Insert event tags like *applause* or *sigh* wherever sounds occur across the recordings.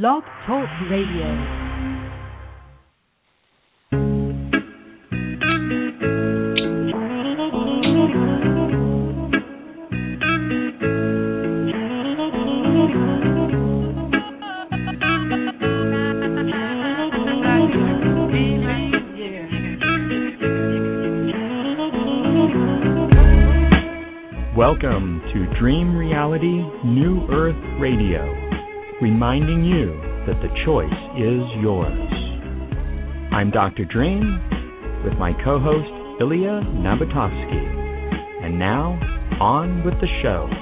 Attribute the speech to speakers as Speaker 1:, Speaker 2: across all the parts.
Speaker 1: Blog Talk Radio.
Speaker 2: Welcome to Dream Reality New Earth Radio, reminding you that the choice is yours. I'm Dr. Dream with my co host Ilya Nabotovsky. And now, on with the show.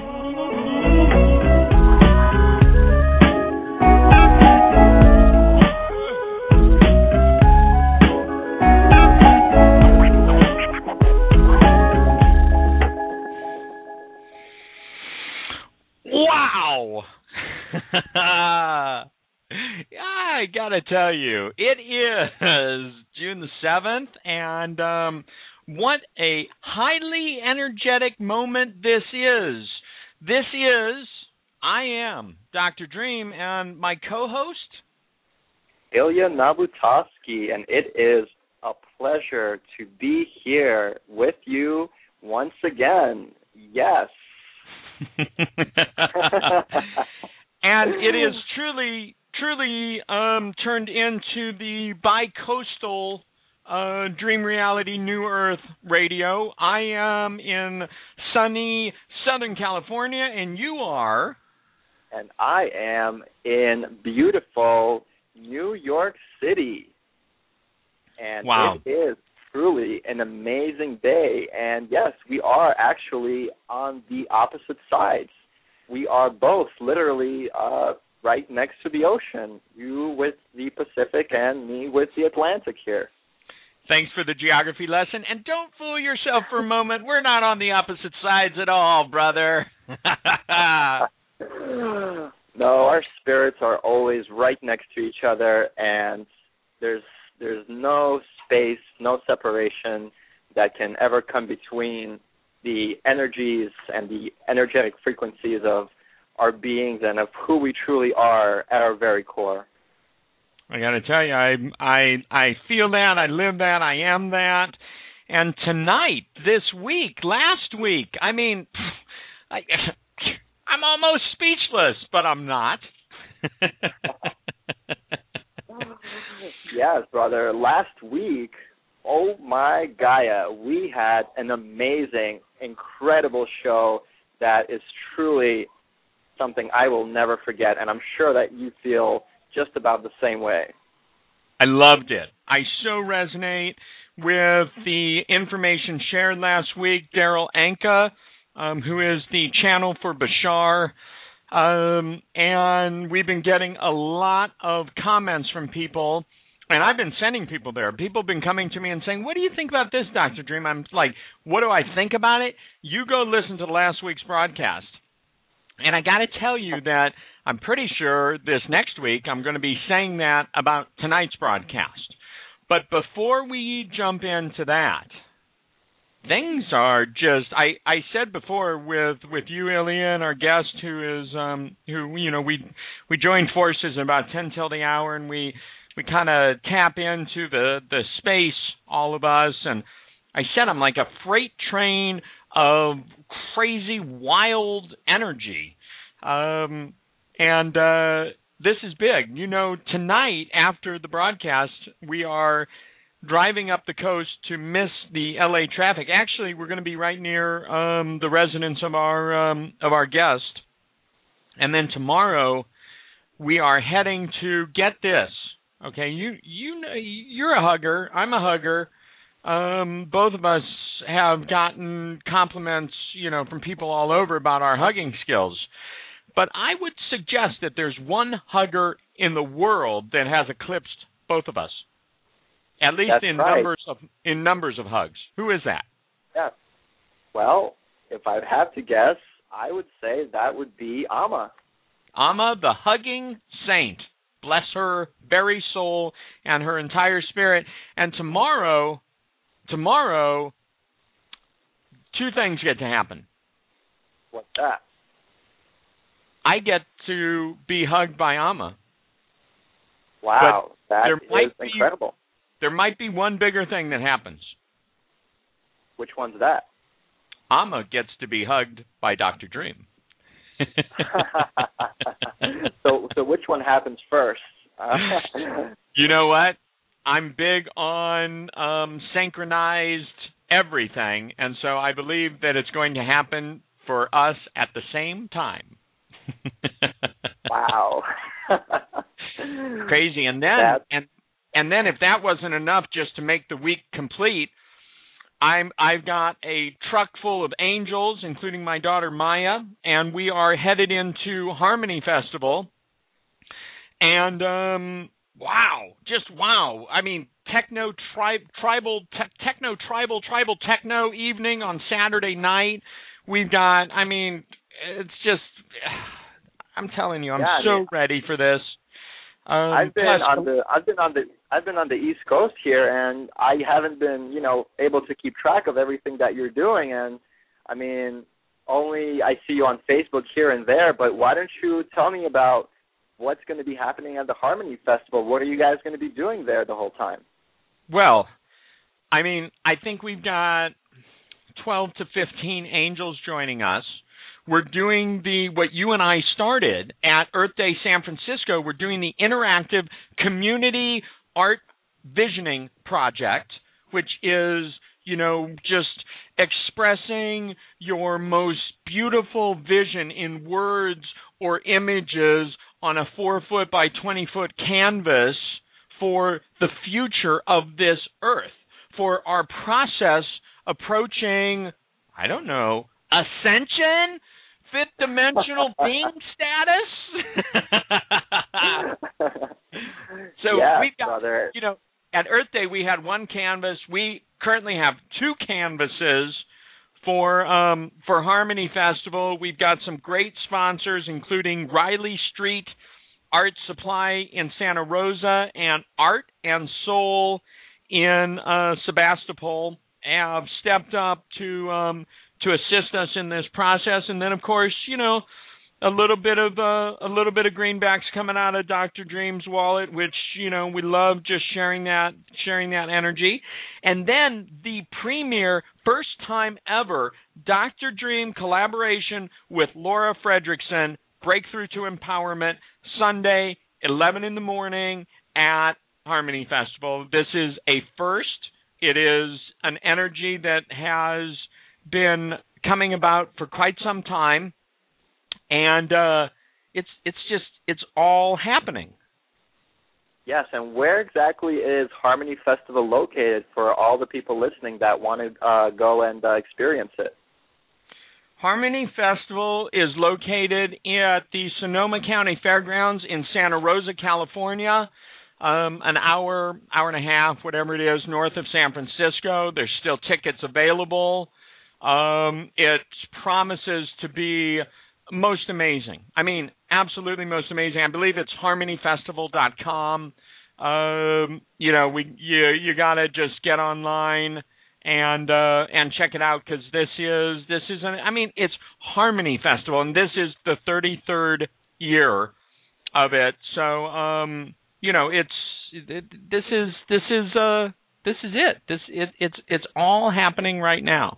Speaker 3: I gotta tell you, it is June the seventh, and um, what a highly energetic moment this is. This is I am Dr. Dream, and my co-host.
Speaker 4: Ilya Nabutovsky, and it is a pleasure to be here with you once again. Yes. *laughs*
Speaker 3: and it is truly, truly um, turned into the bi-coastal uh, Dream Reality New Earth Radio. I am in sunny Southern California, and you are.
Speaker 4: And I am in beautiful New York City. And
Speaker 3: Wow.
Speaker 4: it is truly an amazing day. And yes, we are actually on the opposite sides. We are both literally uh, right next to the ocean. You with the Pacific and me with the Atlantic here.
Speaker 3: Thanks for the geography lesson. And don't fool yourself for a moment. We're not on the opposite sides at all, brother. *laughs*
Speaker 4: no, our spirits are always right next to each other, and there's there's no space, no separation that can ever come between the energies and the energetic frequencies of our beings and of who we truly are at our very core.
Speaker 3: I got to tell you, I I I feel that, I live that, I am that. And tonight, this week, last week, I mean, I *laughs* I'm almost speechless, but I'm not. *laughs*
Speaker 4: yes, brother. Last week, oh my Gaia, we had an amazing, incredible show that is truly something I will never forget, and I'm sure that you feel just about the same way.
Speaker 3: I loved it. I so resonate with the information shared last week. Darryl Anka, um, who is the channel for Bashar, um, and we've been getting a lot of comments from people. And I've been sending people there. People have been coming to me and saying, "What do you think about this, Doctor Dream?" I'm like, "What do I think about it?" You go listen to last week's broadcast, and I got to tell you that I'm pretty sure this next week I'm going to be saying that about tonight's broadcast. But before we jump into that, things are just I I said before with with you Ilya our guest who is um who you know we we joined forces about 10 till the hour and we we kind of tap into the the space all of us and I said I'm like a freight train of crazy wild energy. Um and uh this is big. You know, tonight after the broadcast, we are driving up the coast to miss the LA traffic. Actually, we're going to be right near um the residence of our um of our guest. And then tomorrow we are heading to get this. Okay, you you know you're a hugger, I'm a hugger. Um both of us have gotten compliments, you know, from people all over about our hugging skills. But I would suggest that there's one hugger in the world that has eclipsed both of us. At least
Speaker 4: That's
Speaker 3: in
Speaker 4: right.
Speaker 3: numbers of in numbers of hugs. Who is that?
Speaker 4: Yeah. Well, if I have to guess, I would say that would be Amma.
Speaker 3: Amma the hugging saint. Bless her very soul and her entire spirit. And tomorrow tomorrow two things get to happen.
Speaker 4: What's that?
Speaker 3: I get to be hugged by Amma.
Speaker 4: Wow, that
Speaker 3: there
Speaker 4: is
Speaker 3: might be-
Speaker 4: incredible.
Speaker 3: There might be one bigger thing that happens.
Speaker 4: Which one's that?
Speaker 3: Amma gets to be hugged by Dr. Dream. *laughs*
Speaker 4: so, so which one happens first? *laughs*
Speaker 3: you know what? I'm big on um, synchronized everything, and so I believe that it's going to happen for us at the same time. *laughs*
Speaker 4: wow. *laughs*
Speaker 3: Crazy. And then
Speaker 4: That's-
Speaker 3: and and then if that wasn't enough just to make the week complete, I'm I've got a truck full of angels, including my daughter Maya, and we are headed into Harmony Festival. And um wow, just wow. I mean, techno tri- tribal te- techno tribal tribal techno evening on Saturday night. We've got I mean, it's just *sighs* I'm telling you, I'm
Speaker 4: Yeah, I
Speaker 3: so
Speaker 4: mean-
Speaker 3: ready for this. Um,
Speaker 4: I've been
Speaker 3: plus-
Speaker 4: on the I've been on the I've been on the East Coast here and I haven't been, you know, able to keep track of everything that you're doing and I mean only I see you on Facebook here and there, but why don't you tell me about what's going to be happening at the Harmony Festival? What are you guys going to be doing there the whole time?
Speaker 3: Well, I mean, I think we've got 12 to 15 angels joining us. We're doing the what you and I started at Earth Day San Francisco. We're doing the interactive community art visioning project, which is, you know, just expressing your most beautiful vision in words or images on a four foot by 20 foot canvas for the future of this earth, for our process approaching, I don't know, ascension, fifth dimensional *laughs* being status. *laughs* So
Speaker 4: yes,
Speaker 3: we've got-
Speaker 4: brother.
Speaker 3: you know, at Earth Day we had one canvas. We currently have two canvases for um, for Harmony Festival. We've got some great sponsors, including Riley Street Art Supply in Santa Rosa and Art and Soul in uh, Sebastopol have stepped up to um, to assist us in this process. And then, of course, you know, a little bit of uh, a little bit of greenbacks coming out of Dr. Dream's wallet, which you know we love just sharing that sharing that energy. And then the premier first time ever Dr. Dream collaboration with Laura Fredrickson, Breakthrough to Empowerment, Sunday, 11 in the morning at Harmony Festival. This is a first. It is an energy that has been coming about for quite some time and uh it's it's just it's all happening.
Speaker 4: Yes, and where exactly is Harmony Festival located for all the people listening that want to uh, go and uh, experience it?
Speaker 3: harmony festival is located at the sonoma county fairgrounds in santa rosa california. Um an hour hour and a half whatever it is north of san francisco. There's still tickets available. Um it promises to be most amazing. I mean absolutely most amazing. I believe it's harmonyfestival.com um you know we you you got to just get online and uh and check it out cuz this is this is an I mean it's Harmony Festival and this is the 33rd year of it. So um you know it's it, this is this is uh this is it. This it, it's it's all happening right now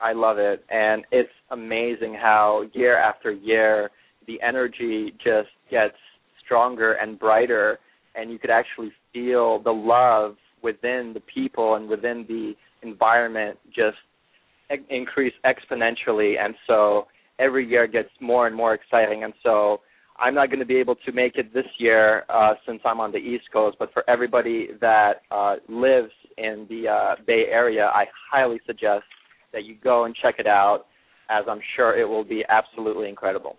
Speaker 4: I love it, and it's amazing how year after year the energy just gets stronger and brighter, and you could actually feel the love within the people and within the environment just increase exponentially. And so every year gets more and more exciting. And so I'm not going to be able to make it this year uh, since I'm on the East Coast, but for everybody that uh, lives in the uh, Bay Area, I highly suggest that you go and check it out, as I'm sure it will be absolutely incredible.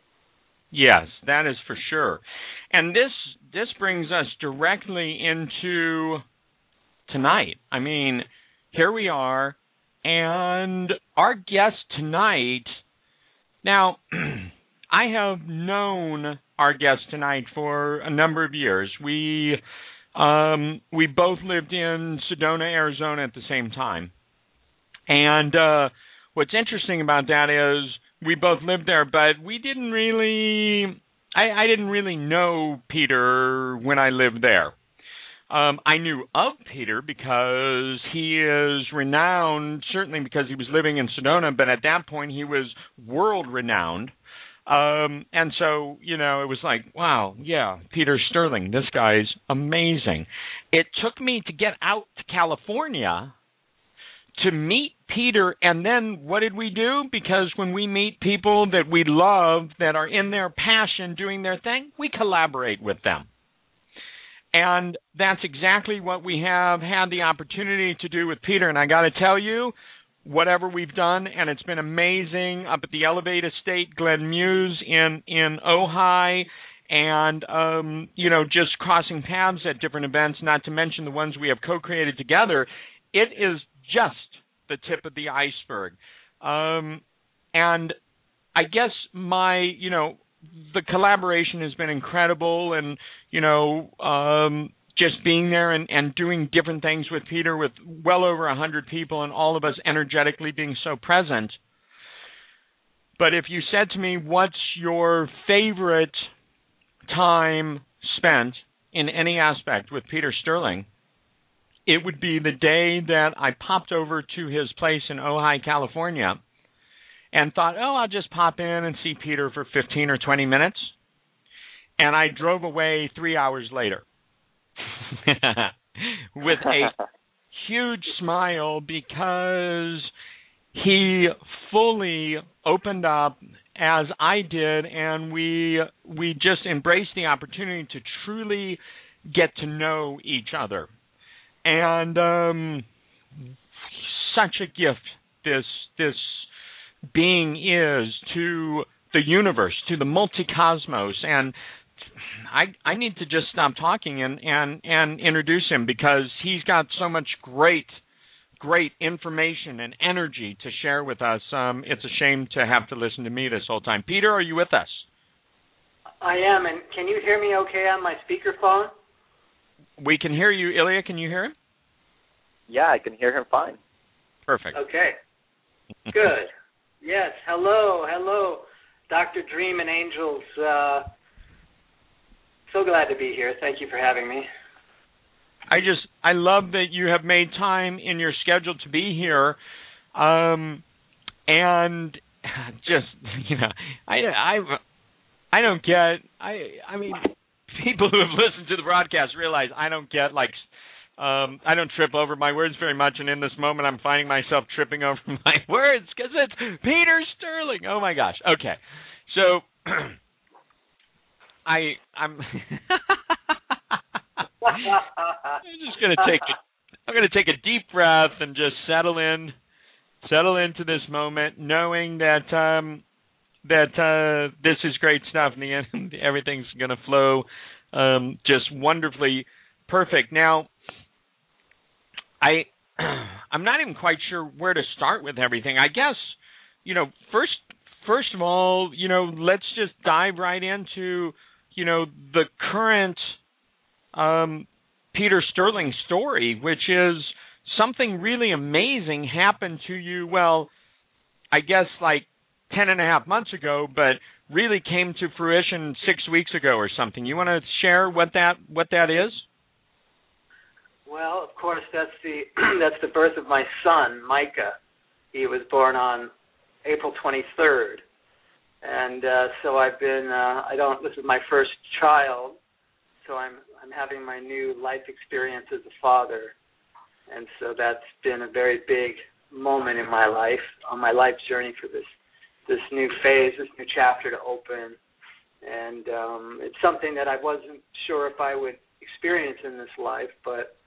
Speaker 3: Yes, that is for sure. And this this brings us directly into tonight. I mean, here we are and our guest tonight now *clears throat* I have known our guest tonight for a number of years. We um we both lived in Sedona, Arizona at the same time. And uh what's interesting about that is we both lived there, but we didn't really I, I didn't really know Peter when I lived there. Um, I knew of Peter because he is renowned, certainly because he was living in Sedona, but at that point he was world renowned. Um, and so, you know, it was like, wow, yeah, Peter Sterling, this guy's amazing. It took me to get out to California to meet Peter, and then what did we do? Because when we meet people that we love that are in their passion doing their thing, we collaborate with them. And that's exactly what we have had the opportunity to do with Peter. And I got to tell you, whatever we've done, and it's been amazing up at the Elevate Estate, Glen Mews in in Ojai, and um, you know just crossing paths at different events. Not to mention the ones we have co-created together. It is just the tip of the iceberg. Um, and I guess my you know the collaboration has been incredible, and you know, um, just being there and, and doing different things with Peter, with well over a hundred people, and all of us energetically being so present. But if you said to me, "What's your favorite time spent in any aspect with Peter Sterling?" It would be the day that I popped over to his place in Ojai, California and thought, oh, I'll just pop in and see Peter for 15 or 20 minutes. And I drove away three hours later *laughs* with a *laughs* huge smile because he fully opened up as I did, and we we just embraced the opportunity to truly get to know each other, and um, such a gift this this being is to the universe, to the multicosmos, and I I need to just stop talking and and and introduce him because he's got so much great great information and energy to share with us. Um, it's a shame to have to listen to me this whole time. Peter, are you with us?
Speaker 1: I am, and can you hear me okay on my speakerphone?
Speaker 3: We can hear you, Ilya. Can you hear him?
Speaker 4: Yeah, I can hear him fine.
Speaker 3: Perfect.
Speaker 1: Okay. *laughs* Good. Yes. Hello. Hello, Dr. Dream and Angels. Uh, so glad to be here. Thank you for having me.
Speaker 3: I just I love that you have made time in your schedule to be here, um, and *sighs* just *laughs* you know I I I don't get I I mean people who have listened to the broadcast realize I don't get like um, I don't trip over my words very much, and in this moment, I'm finding myself tripping *laughs* over my words because it's Peter Sterling. Oh my gosh. Okay, so *clears throat* I I'm *laughs* I'm just gonna take a, I'm gonna take a deep breath and just settle in, settle into this moment, knowing that um, that uh, this is great stuff. and the end, *laughs* everything's gonna flow um, just wonderfully perfect. Now I *clears throat* I'm not even quite sure where to start with everything. I guess you know first first of all you know let's just dive right into you know the current um, Peter Sterling story, which is something really amazing happened to you. Well, I guess like ten and a half months ago, but really came to fruition six weeks ago or something. You want to share what that what that is?
Speaker 1: Well, of course, that's the *clears throat* that's the birth of my son, Micah. He was born on April 23rd, and uh, so I've been. Uh, I don't. This is my first child, so I'm I'm having my new life experience as a father, and so that's been a very big moment in my life on my life journey for this this new phase, this new chapter to open, and um, it's something that I wasn't sure if I would experience in this life, but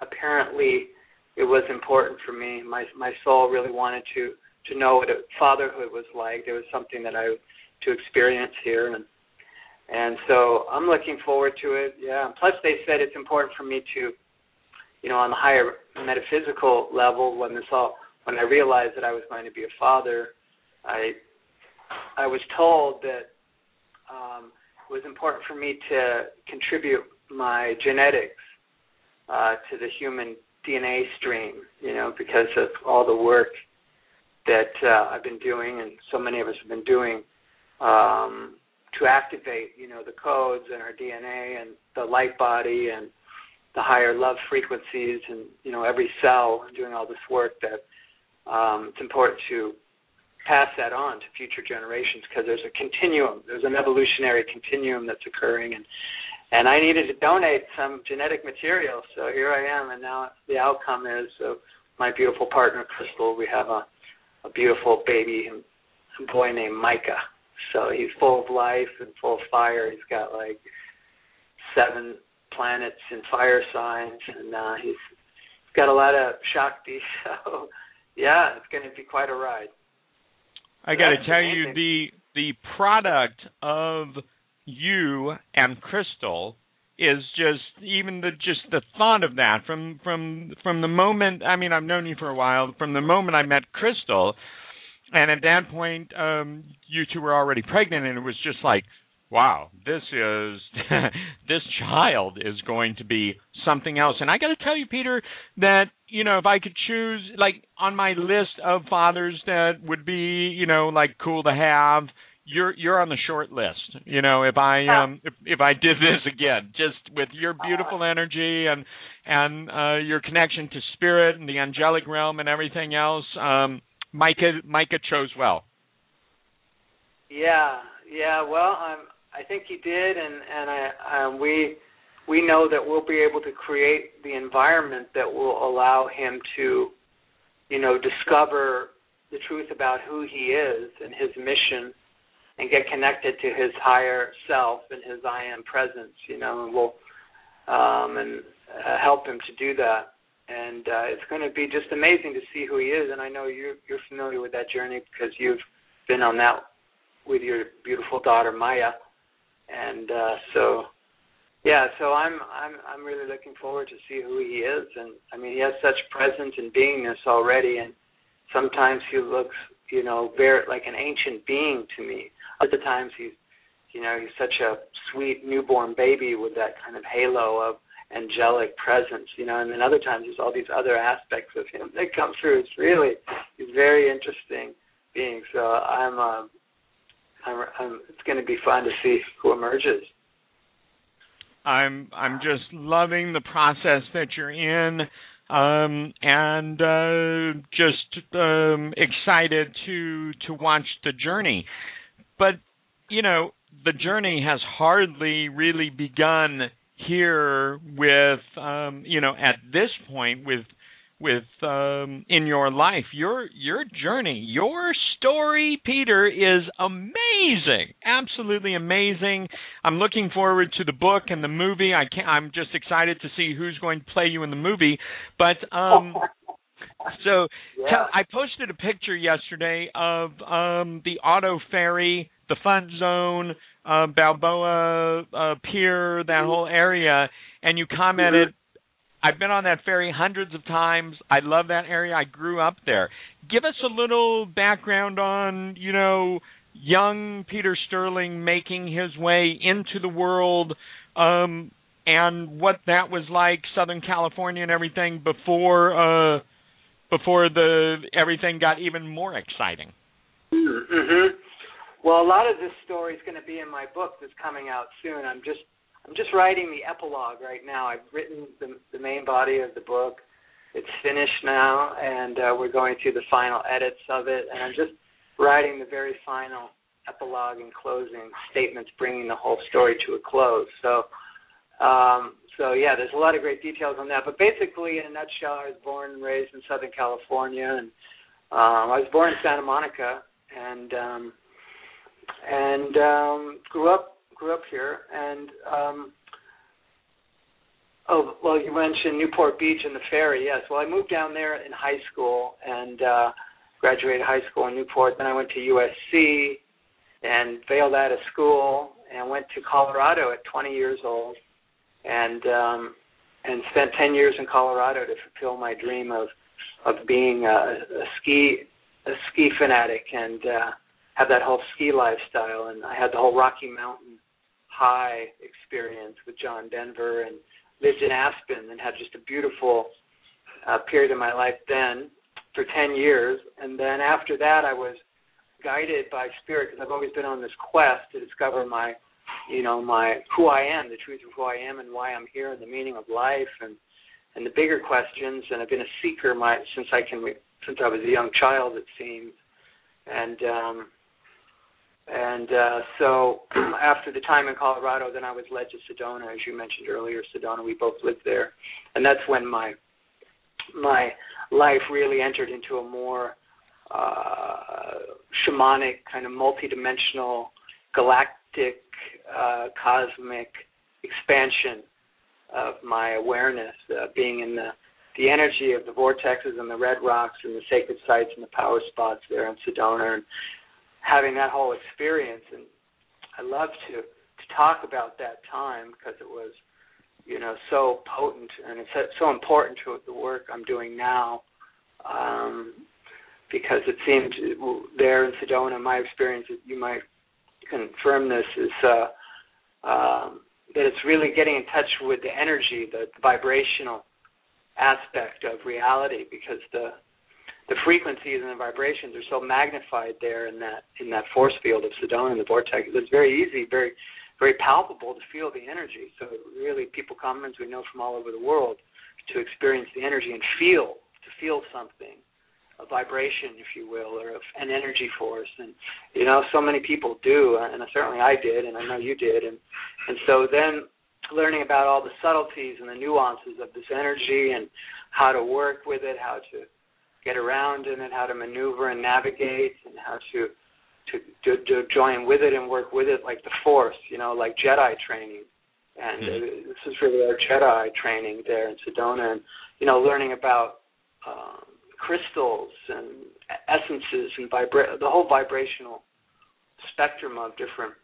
Speaker 1: apparently it was important for me. My my soul really wanted to to know what fatherhood was like. It was something that I to experience here, and and so I'm looking forward to it. Yeah. Plus, they said it's important for me to, you know, on the higher metaphysical level, when this all when I realized that I was going to be a father, I I was told that um, it was important for me to contribute my genetics uh, to the human DNA stream, you know, because of all the work that uh, I've been doing and so many of us have been doing um, to activate, you know, the codes in our DNA and the light body and the higher love frequencies and you know every cell doing all this work that um, it's important to pass that on to future generations because there's a continuum there's an evolutionary continuum that's occurring and and I needed to donate some genetic material so here I am and now the outcome is so my beautiful partner Crystal we have a a beautiful baby a boy named Micah so he's full of life and full of fire he's got like seven planets and fire signs, and uh, he's got a lot of Shakti. *laughs* So, yeah, it's going to be quite a ride.
Speaker 3: I got to tell amazing. you the the product of you and Crystal is just even the just the thought of that from from from the moment I mean I've known you for a while from the moment I met Crystal and at that point um you two were already pregnant and it was just like wow, this is *laughs* this child is going to be something else. And I got to tell you, Peter, that you know if I could choose, like on my list of fathers that would be, you know, like cool to have. You're you're on the short list. You know, if I um if if I did this again, just with your beautiful energy and and uh your connection to spirit and the angelic realm and everything else, um Micah Micah chose well.
Speaker 1: Yeah, yeah. Well, I'm I think he did, and and I um, we we know that we'll be able to create the environment that will allow him to, you know, discover the truth about who he is and his mission, and get connected to his higher self and his I am presence. You know, and we'll um, and uh, help him to do that. And uh, it's going to be just amazing to see who he is. And I know you're you're familiar with that journey because you've been on that with your beautiful daughter Maya and uh, so yeah, so I'm I'm I'm really looking forward to see who he is, and I mean he has such presence and beingness already, and sometimes he looks you know very like an ancient being to me. Other times he's you know he's such a sweet newborn baby with that kind of halo of angelic presence, you know, and then other times there's all these other aspects of him that come through. It's really he's very interesting being. So I'm uh, I'm, I'm, it's going to be fun to see who emerges.
Speaker 3: I'm I'm just loving the process that you're in, um, and uh, just um, excited to to watch the journey. But you know, the journey has hardly really begun here with um, you know at this point with with um, in your life. Your your journey, your story, Peter, is amazing, absolutely amazing. I'm looking forward to the book and the movie. I can't, I'm just excited to see who's going to play you in the movie. But um, *laughs* so
Speaker 1: yeah.
Speaker 3: tell, I posted a picture yesterday of um, the auto ferry, the fun zone, uh, Balboa uh, Pier, that whole area, and you commented. I've been on that ferry hundreds of times. I love that area. I grew up there. Give us a little background on, you know, young Peter Sterling making his way into the world um and what that was like Southern California and everything before uh before the everything got even more exciting.
Speaker 1: Mhm. Well, a lot of this story is going to be in my book that's coming out soon. I'm just I'm just writing the epilogue right now. I've written the, the main body of the book. It's finished now, and uh, we're going through the final edits of it. And I'm just writing the very final epilogue and closing statements, bringing the whole story to a close. So, um, so yeah, there's a lot of great details on that. But basically, in a nutshell, I was born and raised in Southern California, and um, I was born in Santa Monica, and um, and um, grew up grew up here, and um, oh, well, you mentioned Newport Beach and the ferry. Yes, well, I moved down there in high school and uh, graduated high school in Newport. Then I went to USC and failed out of school and went to Colorado at 20 years old, and um, and spent 10 years in Colorado to fulfill my dream of of being a, a ski a ski fanatic and uh, have that whole ski lifestyle. And I had the whole Rocky Mountain high experience with John Denver and lived in Aspen and had just a beautiful uh, period of my life then for 10 years. And then after that, I was guided by spirit because I've always been on this quest to discover my, you know, my who I am, the truth of who I am, and why I'm here, and the meaning of life, and and the bigger questions. And I've been a seeker my since I can since I was a young child, it seems, and um, and uh, so *clears throat* after the time in Colorado, then I was led to Sedona, as you mentioned earlier. Sedona, we both lived there, and that's when my my life really entered into a more uh, shamanic, kind of multidimensional, galactic, uh, cosmic expansion of my awareness, uh, being in the the energy of the vortexes and the red rocks and the sacred sites and the power spots there in Sedona, and having that whole experience. And I love to to talk about that time because it was, you know, so potent and it's so important to the work I'm doing now. Um, because it seemed there in Sedona, my experience, you might confirm this, is uh, um, that it's really getting in touch with the energy, the, the vibrational aspect of reality, because the the frequencies and the vibrations are so magnified there in that in that force field of Sedona and the vortex. It's very easy, very very palpable to feel the energy. So really, people come, as we know from all over the world, to experience the energy and feel to feel something a vibration, if you will, or an energy force. And you know, so many people do, and certainly I did, and I know you did. And and so then learning about all the subtleties and the nuances of this energy and how to work with it, how to get around in it, how to maneuver and navigate, and how to to, to, to join with it and work with it like the Force, you know, like Jedi training. And mm-hmm. this is really our Jedi training there in Sedona, and you know, learning about um, crystals and essences and vibra- the whole vibrational spectrum of different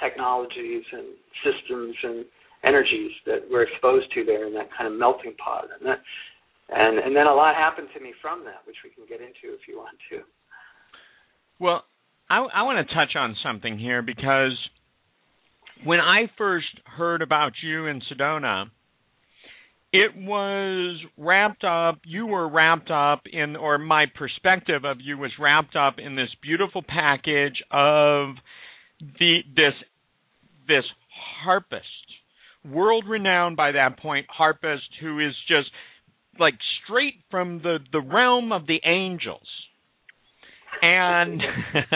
Speaker 1: technologies and systems and energies that we're exposed to there in that kind of melting pot and that and and then a lot happened to me from that which we can get into if you want to.
Speaker 3: Well i i want to touch on something here because when i first heard about you in sedona it was wrapped up you were wrapped up in or my perspective of you was wrapped up in this beautiful package of the this this harpist world renowned by that point harpist who is just like straight from the the realm of the angels and *laughs*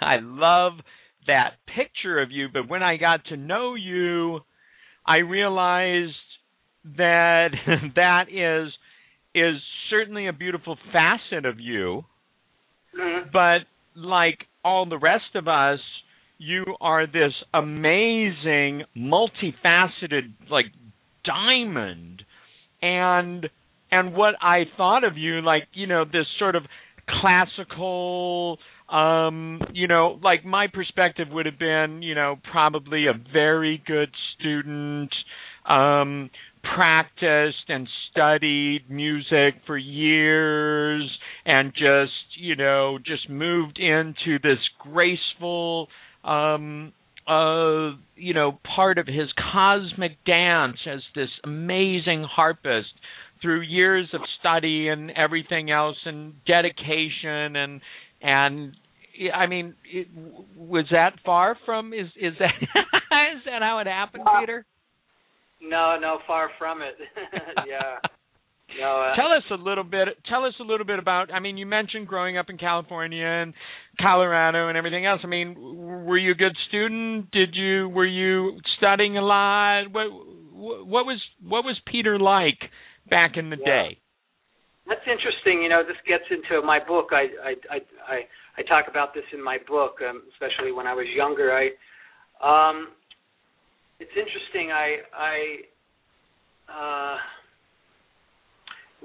Speaker 3: i love that picture of you but when i got to know you i realized that *laughs* that is is certainly a beautiful facet of you
Speaker 1: mm-hmm.
Speaker 3: but like all the rest of us you are this amazing multifaceted like diamond and and what i thought of you like you know this sort of classical um you know like my perspective would have been you know probably a very good student um practiced and studied music for years and just you know just moved into this graceful um uh you know part of his cosmic dance as this amazing harpist through years of study and everything else and dedication and and I mean, it, was that far from? Is is that *laughs* is that how it happened, Peter?
Speaker 1: No, no, far from it. *laughs* yeah. No, uh,
Speaker 3: tell us a little bit. Tell us a little bit about. I mean, you mentioned growing up in California and Colorado and everything else. I mean, were you a good student? Did you were you studying a lot? What what was what was Peter like back in the
Speaker 1: yeah.
Speaker 3: day?
Speaker 1: That's interesting. You know, this gets into my book. I I I I, I talk about this in my book, um, especially when I was younger. I um it's interesting. I I uh,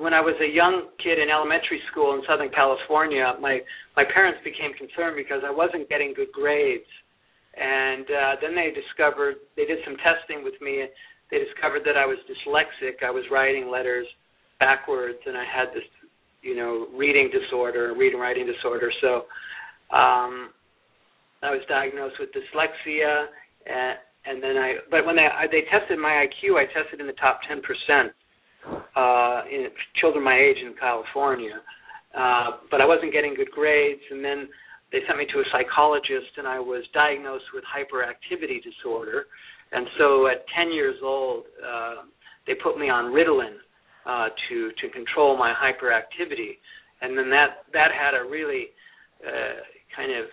Speaker 1: when I was a young kid in elementary school in Southern California, my my parents became concerned because I wasn't getting good grades, and uh, then they discovered they did some testing with me. They discovered that I was dyslexic. I was writing letters backwards, and I had this, you know, reading disorder, reading writing disorder. So um, I was diagnosed with dyslexia, and and then I but when they I, they tested my IQ, I tested in the top ten percent uh, in children my age in California. Uh, but I wasn't getting good grades, and then they sent me to a psychologist, and I was diagnosed with hyperactivity disorder. And so, at 10 years old, uh, they put me on Ritalin uh, to to control my hyperactivity, and then that that had a really uh, kind of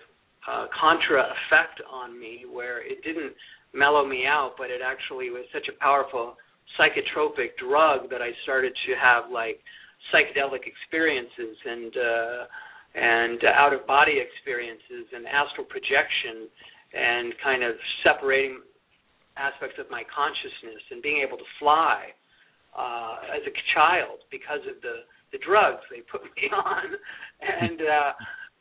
Speaker 1: uh, contra effect on me, where it didn't mellow me out, but it actually was such a powerful psychotropic drug that I started to have like psychedelic experiences and uh, and out of body experiences and astral projection and kind of separating aspects of my consciousness and being able to fly uh, as a child because of the the drugs they put me *laughs* on. And uh,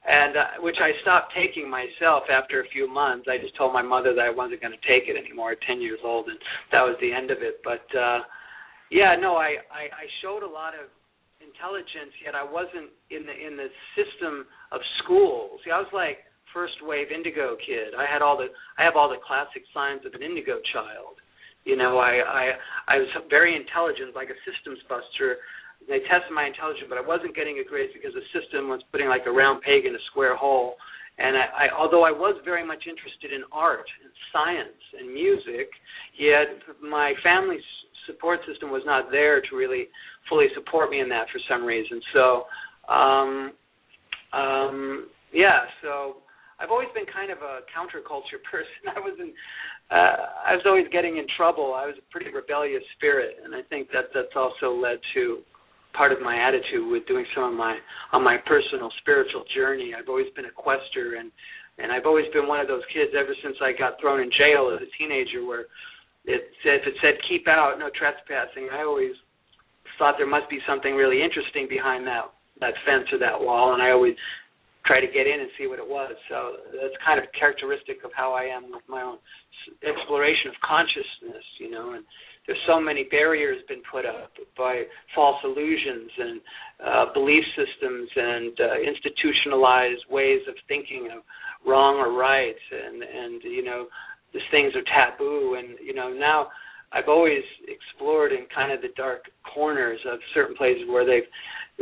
Speaker 1: and uh, which I stopped taking myself after a few months. I just told my mother that I wasn't going to take it anymore at 10 years old, and that was the end of it. But uh, yeah, no, I, I I showed a lot of intelligence, yet I wasn't in the in the system of school. See, I was like first wave indigo kid. I had all the I have all the classic signs of an indigo child. You know, I I I was very intelligent, like a systems buster. They tested my intelligence, but I wasn't getting a grade because the system was putting like a round peg in a square hole. And I, I although I was very much interested in art and science and music, yet my family's support system was not there to really fully support me in that for some reason. So, um, um, yeah, so I've always been kind of a counterculture *laughs* person. I wasn't. Uh, I was always getting in trouble. I was a pretty rebellious spirit, and I think that that's also led to part of my attitude with doing some of my on my personal spiritual journey. I've always been a quester, and and I've always been one of those kids ever since I got thrown in jail as a teenager, where it said if it said keep out, no trespassing. I always thought there must be something really interesting behind that that fence or that wall, and I always try to get in and see what it was. So that's kind of characteristic of how I am with my own exploration of consciousness, you know. And there's so many barriers been put up by false illusions and uh, belief systems and uh, institutionalized ways of thinking of wrong or right, and and you know these things are taboo. And you know now I've always explored in kind of the dark corners of certain places where they've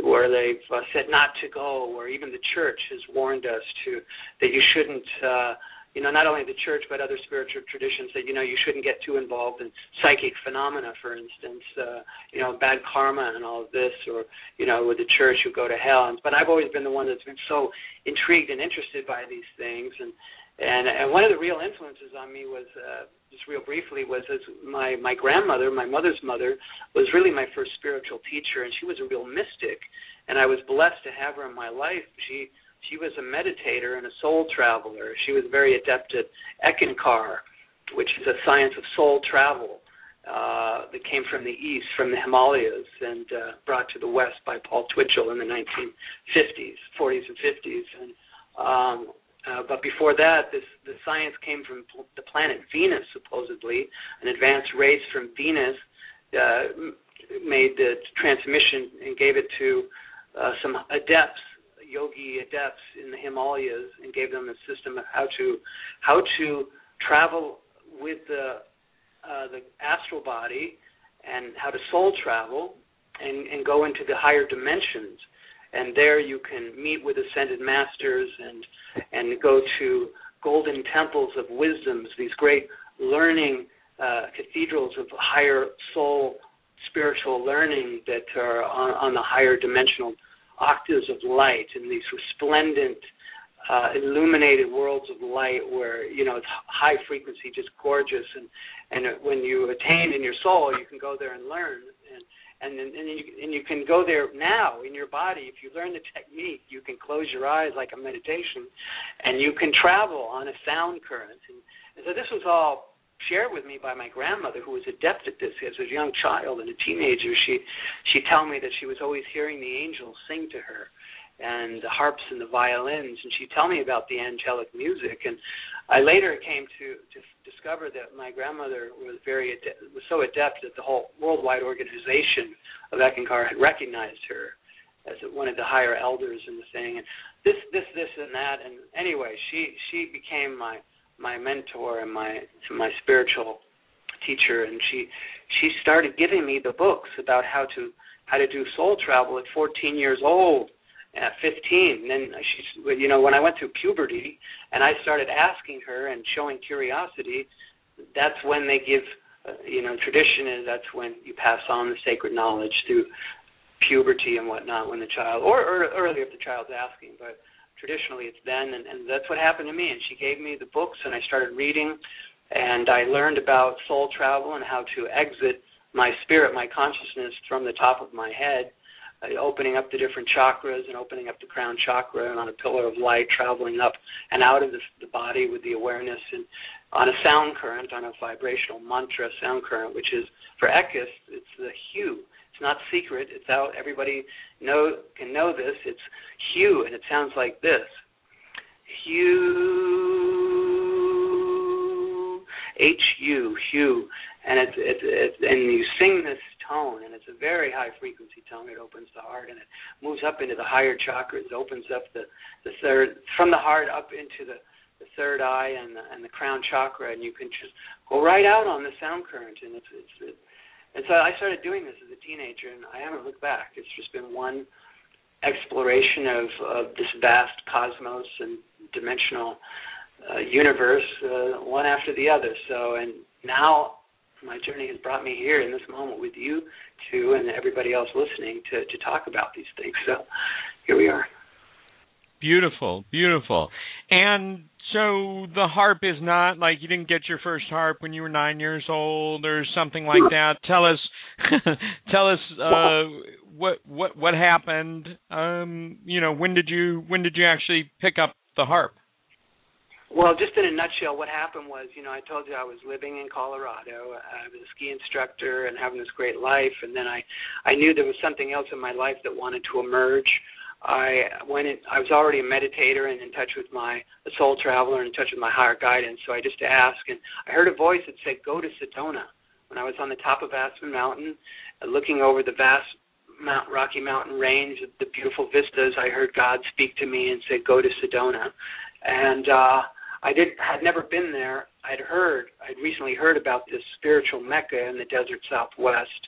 Speaker 1: where they've uh, said not to go, or even the church has warned us to that you shouldn't, uh, you know, not only the church but other spiritual traditions that you know you shouldn't get too involved in psychic phenomena, for instance, uh, you know, bad karma and all of this, or you know, with the church you go to hell. But I've always been the one that's been so intrigued and interested by these things, and and and one of the real influences on me was uh, just real briefly was as my my grandmother, my mother's mother, was really my first spiritual teacher, and she was a real mystic, and I was blessed to have her in my life. She she was a meditator and a soul traveler. She was very adept at Eckankar, which is a science of soul travel uh, that came from the east, from the Himalayas, and uh, brought to the west by Paul Twitchell in the 1950s, 40s, and 50s. And um, uh, but before that, this the science came from the planet Venus, supposedly. An advanced race from Venus uh, made the transmission and gave it to uh, some adepts, yogi adepts in the Himalayas, and gave them a system of how to how to travel with the uh, the astral body and how to soul travel and, and go into the higher dimensions. And there you can meet with ascended masters and and go to golden temples of wisdoms, these great learning uh, cathedrals of higher soul spiritual learning that are on, on the higher dimensional octaves of light and these resplendent uh, illuminated worlds of light where you know it's high frequency just gorgeous. And and when you attain in your soul you can go there and learn. And and and you, and you can go there now in your body. If you learn the technique you can close your eyes like a meditation and you can travel on a sound current. And, and so this was all shared with me by my grandmother who was adept at this as a young child and a teenager she she tell me that she was always hearing the angels sing to her and the harps and the violins and she'd tell me about the angelic music. And I later came to to discover that my grandmother was very was so adept that the whole worldwide organization of Eckankar had recognized her as one of the higher elders in the thing. And this this this and that. And anyway she she became my my mentor and my my spiritual teacher and she she started giving me the books about how to how to do soul travel at 14 years old at 15. And then she's, you know, when I went through puberty and I started asking her and showing curiosity, that's when they give, uh, you know, tradition is that's when you pass on the sacred knowledge through puberty and whatnot when the child, or, or earlier if the child's asking, but traditionally it's then, and, and that's what happened to me. And she gave me the books, and I started reading, and I learned about soul travel and how to exit my spirit, my consciousness from the top of my head uh, opening up the different chakras and opening up the crown chakra and on a pillar of light traveling up and out of the, the body with the awareness and on a sound current on a vibrational mantra sound current which is for ECKists it's the HU it's not secret it's out everybody know can know this it's HU and it sounds like this HU h u HU and it's it's, it's and you sing this tone, and it's a very high frequency tone. It opens the heart, and it moves up into the higher chakras. It opens up the the third from the heart up into the the third eye and the, and the crown chakra, and you can just go right out on the sound current. And it's it's it, and so I started doing this as a teenager, and I haven't looked back. It's just been one exploration of, of this vast cosmos and dimensional uh, universe, uh, one after the other. So, and now my journey has brought me here in this moment with you two and everybody else listening to to talk about these things. So here we are.
Speaker 3: Beautiful, beautiful. And so the harp is not like you didn't get your first harp when you were nine years old or something like that. Tell us, *laughs* tell us uh, what what what happened. Um, you know, when did you when did you actually pick up the harp?
Speaker 1: Well, just in a nutshell, what happened was, you know, I told you I was living in Colorado. I was a ski instructor and having this great life, and then I, I knew there was something else in my life that wanted to emerge. I went in, I was already a meditator and in touch with my soul traveler and in touch with my higher guidance. So I just asked, and I heard a voice that said, "Go to Sedona." When I was on the top of Aspen Mountain, looking over the vast Mount Rocky Mountain range, the beautiful vistas, I heard God speak to me and say, "Go to Sedona." And uh I did had never been there. I'd heard, I'd recently heard about this spiritual mecca in the desert southwest,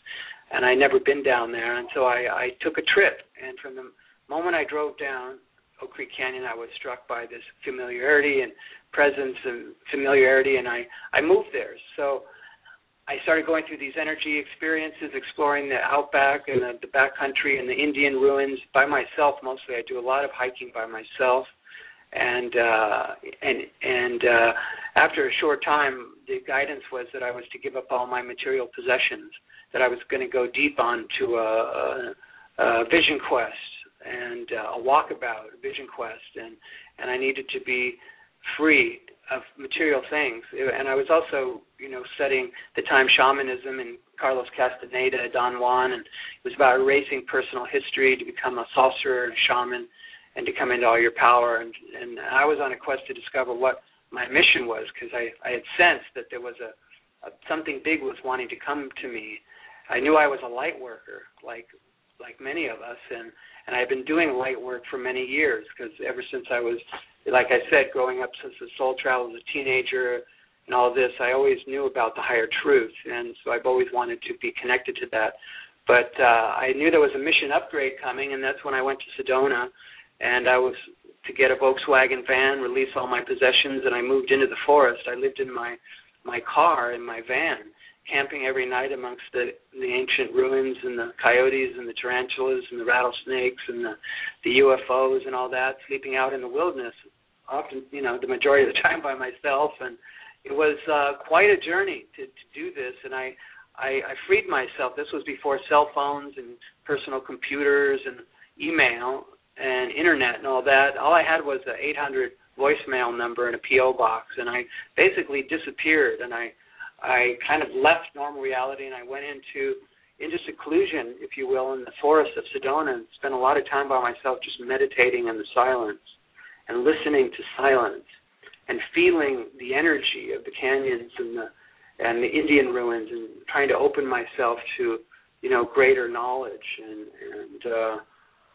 Speaker 1: and I'd never been down there. And so I, I took a trip, and from the moment I drove down Oak Creek Canyon, I was struck by this familiarity and presence and familiarity, and I I moved there. So I started going through these energy experiences, exploring the outback and the, the backcountry and the Indian ruins by myself. Mostly, I do a lot of hiking by myself and uh, and and uh, after a short time, the guidance was that I was to give up all my material possessions, that I was going to go deep onto a, a, a vision quest and uh, a walkabout, a vision quest, and and I needed to be free of material things. And I was also, you know, studying the time shamanism and Carlos Castaneda, Don Juan, and it was about erasing personal history to become a sorcerer and a shaman and to come into all your power. And, and I was on a quest to discover what my mission was because I, I had sensed that there was a, a something big was wanting to come to me. I knew I was a light worker, like like many of us, and and I've been doing light work for many years because ever since I was, like I said, growing up since the soul travel as a teenager and all this, I always knew about the higher truth, and so I've always wanted to be connected to that. But uh, I knew there was a mission upgrade coming, and that's when I went to Sedona and I was to get a Volkswagen van, release all my possessions, and I moved into the forest. I lived in my my car in my van, camping every night amongst the the ancient ruins and the coyotes and the tarantulas and the rattlesnakes and the the UFOs and all that, sleeping out in the wilderness, often you know the majority of the *laughs* time by myself, and it was uh, quite a journey to to do this, and I. I, I freed myself. This was before cell phones and personal computers and email and internet and all that, all I had was a 800 voicemail number and a PO box, and I basically disappeared. And I I kind of left normal reality, and I went into into seclusion, if you will, in the forest of Sedona, and spent a lot of time by myself, just meditating in the silence and listening to silence and feeling the energy of the canyons and the and the Indian ruins, and trying to open myself to you know greater knowledge and and uh,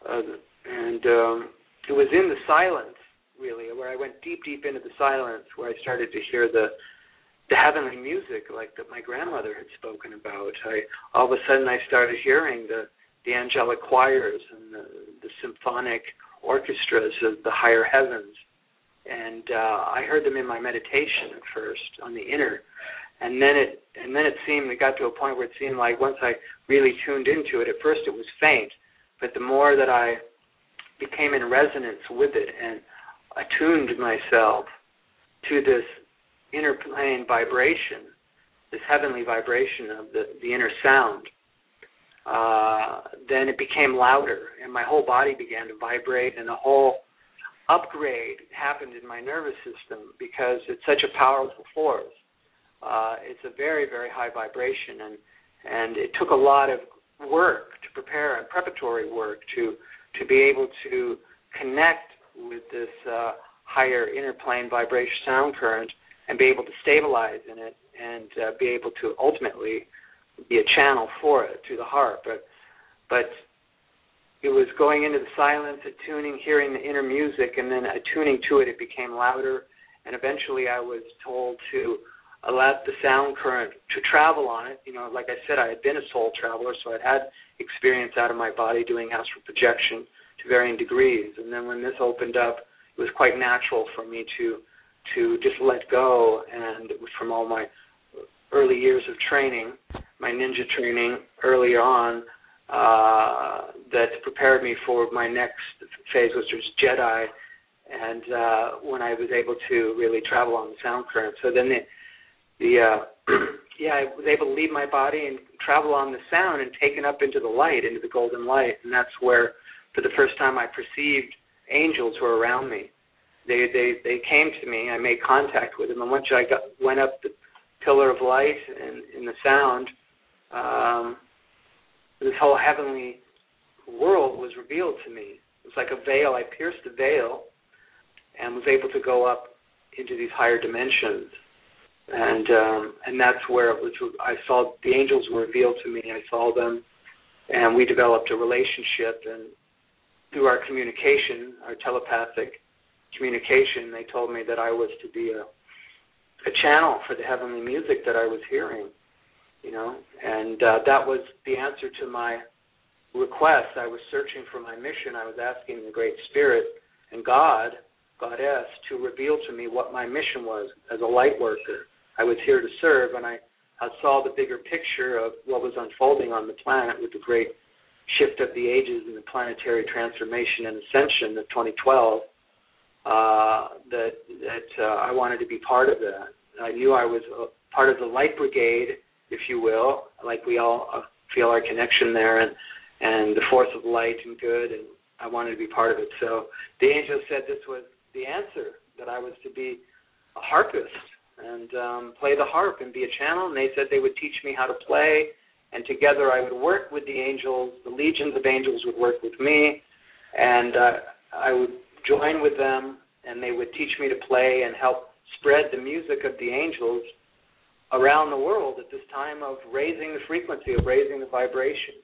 Speaker 1: uh, and um, it was in the silence really where I went deep, deep into the silence where I started to hear the the heavenly music like that my grandmother had spoken about. I all of a sudden I started hearing the the angelic choirs and the, the symphonic orchestras of the higher heavens, and uh, I heard them in my meditation at first on the inner, and then it and then it seemed it got to a point where it seemed like once I really tuned into it, at first it was faint, but the more that I became in resonance with it and attuned myself to this inner plane vibration, this heavenly vibration of the, the inner sound, uh, then it became louder and my whole body began to vibrate and a whole upgrade happened in my nervous system because it's such a powerful force. Uh, it's a very, very high vibration and and it took a lot of work to prepare and preparatory work to to be able to connect with this uh, higher inner plane vibration sound current and be able to stabilize in it and uh, be able to ultimately be a channel for it through the heart. But but it was going into the silence, attuning, hearing the inner music, and then attuning to it. It became louder, and eventually I was told to allow the sound current to travel on it. You know, like I said, I had been a soul traveler, so I'd had experience out of my body doing astral projection to varying degrees. And then when this opened up, it was quite natural for me to to just let go. And from all my early years of training, my ninja training earlier on, uh, that prepared me for my next phase, which was Jedi. And uh, when I was able to really travel on the sound current, so then the the uh, *clears throat* yeah, I was able to leave my body and travel on the sound and taken up into the light, into the golden light, and that's where, for the first time, I perceived angels were around me. They they they came to me. I made contact with them, and once I got went up the pillar of light and in the sound, um, this whole heavenly world was revealed to me. It was like a veil. I pierced the veil and was able to go up into these higher dimensions and um, and that's where it was. I saw the angels were revealed to me. I saw them, and we developed a relationship. And through our communication, our telepathic communication, they told me that I was to be a a channel for the heavenly music that I was hearing. You know, and uh, that was the answer to my request. I was searching for my mission. I was asking the Great Spirit and God, Goddess, to reveal to me what my mission was as a light worker I was here to serve, and I, I saw the bigger picture of what was unfolding on the planet with the great shift of the ages and the planetary transformation and ascension of 2012. Uh, that that uh, I wanted to be part of that. I knew I was a part of the light brigade, if you will, like we all uh, feel our connection there, and and the force of light and good, and I wanted to be part of it. So the angel said this was the answer that I was to be a harpist and um, play the harp and be a channel. And they said they would teach me how to play, and together I would work with the angels. The legions of angels would work with me, and uh, I would join with them, and they would teach me to play and help spread the music of the angels around the world at this time of raising the frequency, of raising the vibration.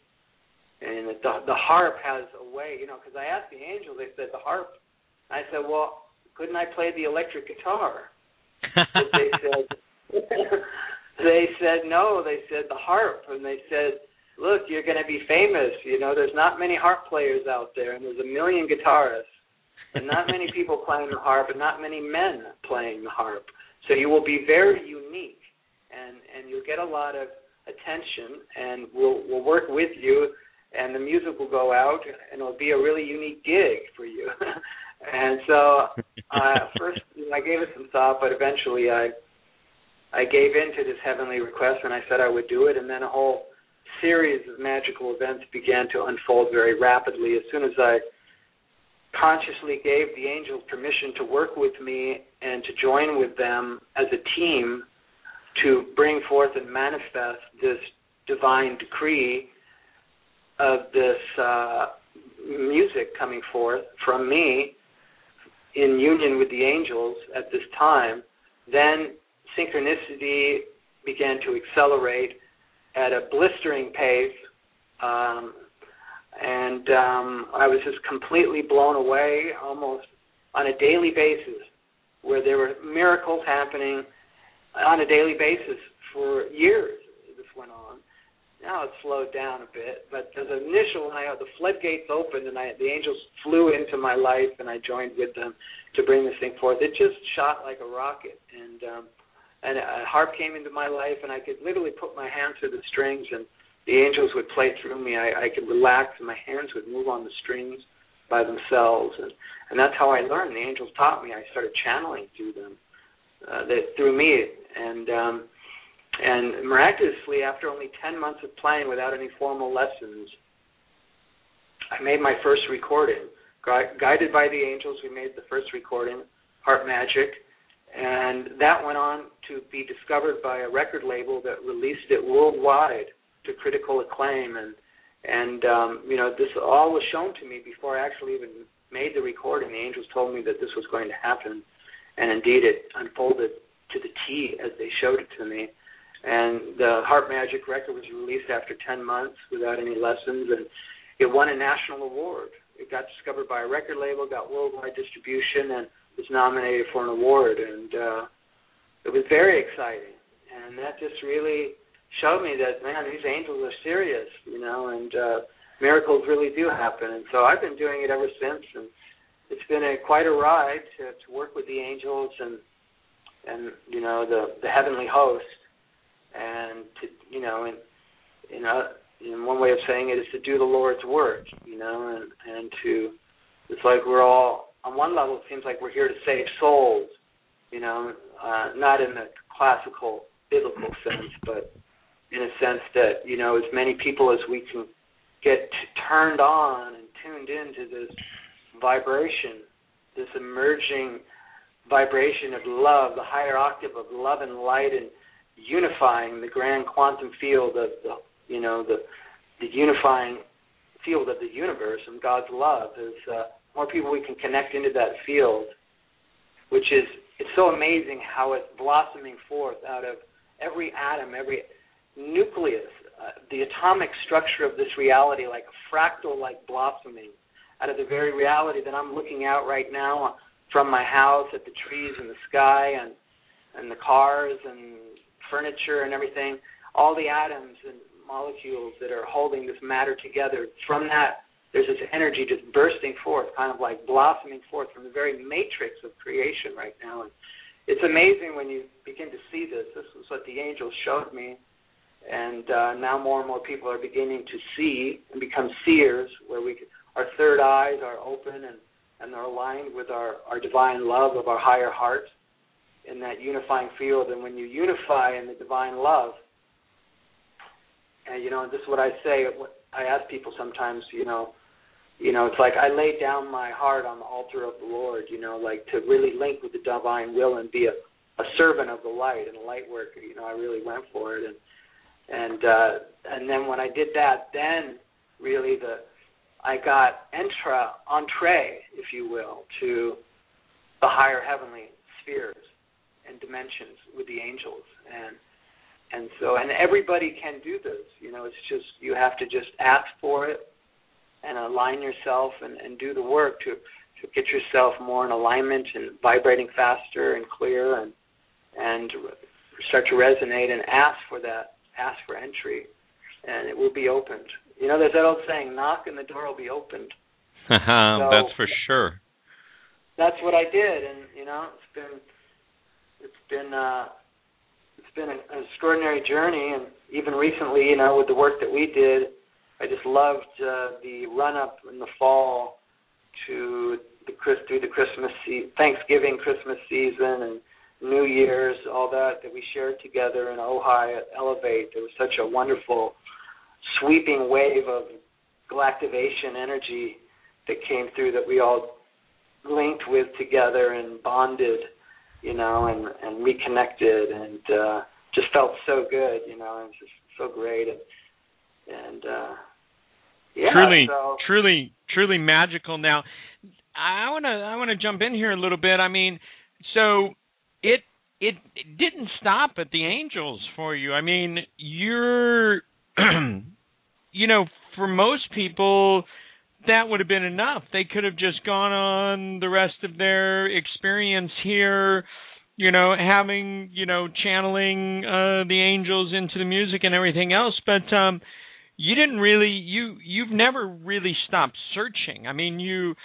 Speaker 1: And the, the harp has a way, you know, because I asked the angels, they said the harp. I said, well, couldn't I play the electric guitar? they *laughs* said *laughs* they said no. They said the harp, and they said, "Look, you're going to be famous. You know, there's not many harp players out there, and there's a million guitarists, and not many people playing the harp, and not many men playing the harp. So you will be very unique, and and you'll get a lot of attention, and we'll we'll work with you." And the music will go out, and it'll be a really unique gig for you. *laughs* And so uh, *laughs* first I gave it some thought, but eventually I I gave in to this heavenly request and I said I would do it, and then a whole series of magical events began to unfold very rapidly. As soon as I consciously gave the angels permission to work with me and to join with them as a team to bring forth and manifest this divine decree of this uh, music coming forth from me in union with the angels at this time, then synchronicity began to accelerate at a blistering pace. Um, and um, I was just completely blown away almost on a daily basis, where there were miracles happening on a daily basis for years. This went on. now it's slowed down a bit. But the initial I the floodgates opened and I the angels flew into my life and I joined with them to bring this thing forth. It just shot like a rocket and um and a harp came into my life and I could literally put my hand through the strings and the angels would play through me. I, I could relax and my hands would move on the strings by themselves and and that's how I learned. The angels taught me. I started channeling through them. Uh, that through me and um and miraculously, after only 10 months of playing without any formal lessons, I made my first recording. guided by the angels, we made the first recording, Harp Magic, and that went on to be discovered by a record label that released it worldwide to critical acclaim. And and um, you know, this all was shown to me before I actually even made the recording. The angels told me that this was going to happen, and indeed, it unfolded to the T as they showed it to me and the Harp Magic record was released after 10 months without any lessons, and it won a national award. It got discovered by a record label, got worldwide distribution, and was nominated for an award. And uh, it was very exciting, and that just really showed me that man, these angels are serious, you know, and uh, miracles really do happen. And so I've been doing it ever since, and it's been a quite a ride to, to work with the angels and and you know the the heavenly host and to you know and you know in one way of saying it is to do the Lord's work, you know, and and to it's like we're all on one level it seems like we're here to save souls, you know, uh, not in the classical biblical sense, but in a sense that you know as many people as we can get turned on and tuned into this vibration, this emerging vibration of love, the higher octave of love and light and unifying the grand quantum field of the you know the the unifying field of the universe and God's love is uh, more people we can connect into that field, which is it's so amazing how it's blossoming forth out of every atom, every nucleus, uh, the atomic structure of this reality, like a fractal like blossoming out of the very reality that I'm looking out right now from my house at the trees and the sky and and the cars and furniture and everything, all the atoms and molecules that are holding this matter together, from that, there's this energy just bursting forth, kind of like blossoming forth from the very matrix of creation right now. And it's amazing when you begin to see this. This is what the angels showed me. And uh, now more and more people are beginning to see and become seers, where we our third eyes are open and, and they're aligned with our, our divine love of our higher heart in that unifying field. And when you unify in the divine love, and you know, this is what I say. I ask people sometimes, you know, you know, it's like I lay down my heart on the altar of the Lord, you know, like to really link with the divine will and be a, a servant of the light and a light worker. You know, I really went for it, and and uh, and then when I did that, then really the I got entra entree, if you will, to the higher heavenly spheres and dimensions with the angels. And and so and everybody can do this you know it's just you have to just ask for it and align yourself and, and do the work to to get yourself more in alignment and vibrating faster and clear and and start to resonate and ask for that ask for entry and it will be opened. You know there's that old saying knock and the door will be opened. *laughs*
Speaker 3: So, that's for sure.
Speaker 1: that's what i did and you know it's been it's been uh, it's been an extraordinary journey, and even recently, you know, with the work that we did, I just loved uh, the run up in the fall to the through the Christmas se- Thanksgiving Christmas season and New Year's, all that that we shared together in Ojai at Elevate. There was such a wonderful sweeping wave of galactivation energy that came through that we all linked with together and bonded you know, and and reconnected, and uh, just felt so good, you know, it was just so great, and and uh, yeah,
Speaker 3: truly,
Speaker 1: so.
Speaker 3: truly, truly magical. Now, I want to I want to jump in here a little bit. I mean, so it it, didn't stop at the angels for you. I mean, you're *clears throat* you know, for most people that would have been enough. They could have just gone on the rest of their experience here, you know, having you know channeling uh, the angels into the music and everything else, but um, you didn't really you you've never really stopped searching. I mean, you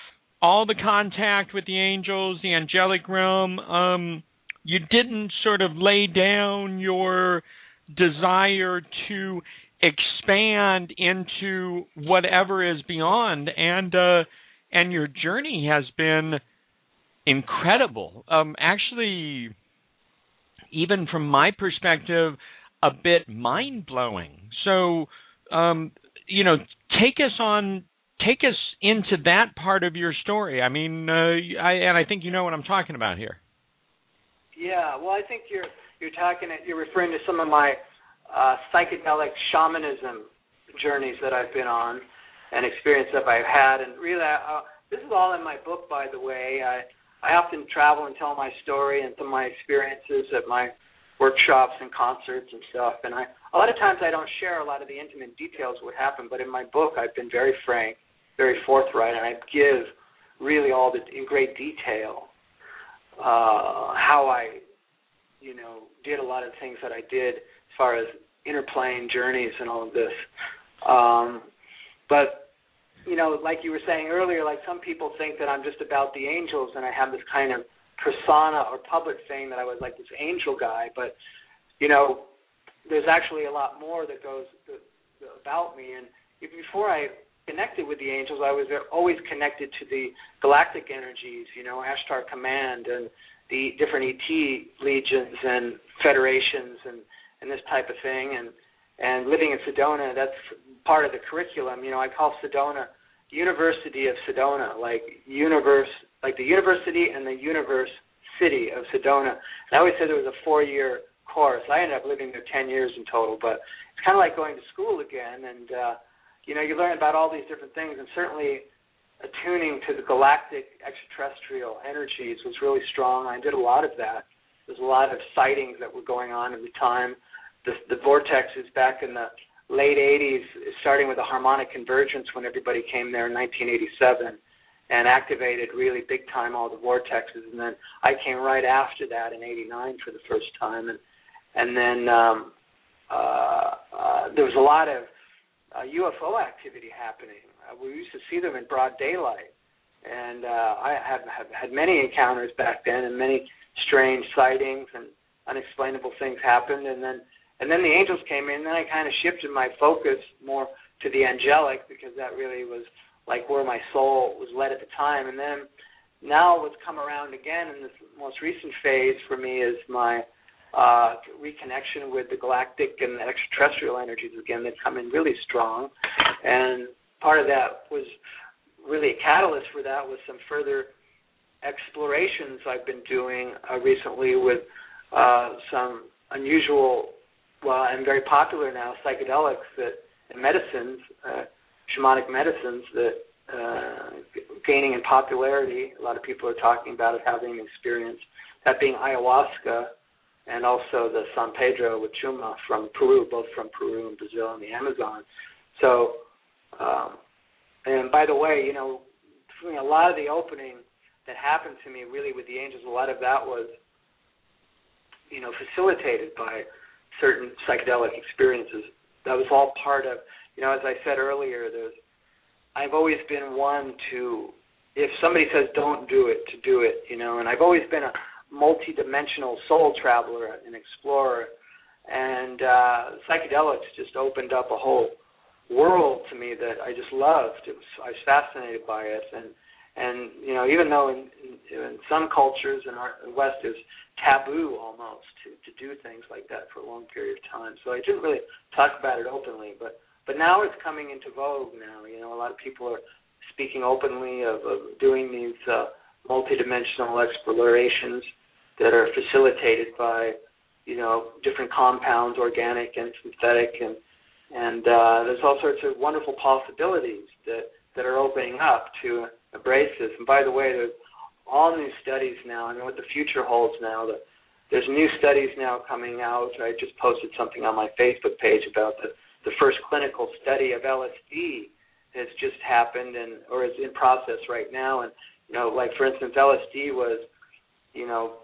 Speaker 3: all the contact with the angels, the angelic realm. Um, you didn't sort of lay down your desire to expand into whatever is beyond and uh and your journey has been incredible. Um actually even from my perspective a bit mind blowing so um you know take us on take us into that part of your story. I mean uh I and i think you know what i'm talking about here
Speaker 1: yeah well i think you're you're talking you're referring to some of my uh, psychedelic shamanism journeys that I've been on and experience that I've had. And really, uh, this is all in my book, by the way. I I often travel and tell my story and some of my experiences at my workshops and concerts and stuff. And I a lot of times I don't share a lot of the intimate details of what happened, but in my book I've been very frank, very forthright, and I give really all the in great detail uh, how I, you know, did a lot of things that I did as far as interplaying journeys and all of this. Um, but you know, like you were saying earlier, like some people think that I'm just about the angels, and I have this kind of persona or public thing that I was like this angel guy. But you know, there's actually a lot more that goes about me. And before I connected with the angels, I was always connected to the galactic energies. You know, Ashtar Command and the different ET legions and federations and and this type of thing. And and living in Sedona that's part of the curriculum. You know I call Sedona University of Sedona like universe like the university and the universe city of Sedona. And I always said it was a four year course. I ended up living there 10 years in total but it's kind of like going to school again and uh you know you learn about all these different things and certainly attuning to the galactic extraterrestrial energies was really strong. I did a lot of that. There's a lot of sightings that were going on at the time. The, the vortexes back in the late 80s, starting with the harmonic convergence when everybody came there in 1987 and activated really big time all the vortexes. And then I came right after that in 89 for the first time. And and then um uh, uh there was a lot of uh, UFO activity happening. Uh, we used to see them in broad daylight. And uh I have, have had many encounters back then and many strange sightings and unexplainable things happened. And then and then the angels came in and then I kind of shifted my focus more to the angelic because that really was like where my soul was led at the time. And then now what's come around again in this most recent phase for me is my uh reconnection with the galactic and extraterrestrial energies again that come in really strong and part of that was really a catalyst for that was some further explorations I've been doing uh, recently with uh, some unusual, well, and very popular now psychedelics that and medicines, uh, shamanic medicines that uh, gaining in popularity. A lot of people are talking about it, having an experience. That being ayahuasca and also the San Pedro with Chuma from Peru, both from Peru and Brazil and the Amazon. So, um, and by the way, you know, a lot of the opening that happened to me really with the angels, a lot of that was, you know, facilitated by certain psychedelic experiences. That was all part of, you know, as I said earlier, there's, I've always been one to, if somebody says don't do it, to do it, you know, and I've always been a multi-dimensional soul traveler and explorer, and uh, psychedelics just opened up a whole world to me that I just loved. It was I was fascinated by it, and and you know even though in, in, in some cultures in our in West is taboo almost to to do things like that for a long period of time. So I didn't really talk about it openly, but but now it's coming into vogue. Now you know a lot of people are speaking openly of, of doing these uh, multidimensional explorations that are facilitated by you know different compounds, organic and synthetic, and and uh, there's all sorts of wonderful possibilities that that are opening up to embrace this. And by the way, there's all new studies now. I mean, what the future holds now. That there's new studies now coming out. I just posted something on my Facebook page about the the first clinical study of LSD has just happened and or is in process right now. And you know, like for instance, LSD was, you know,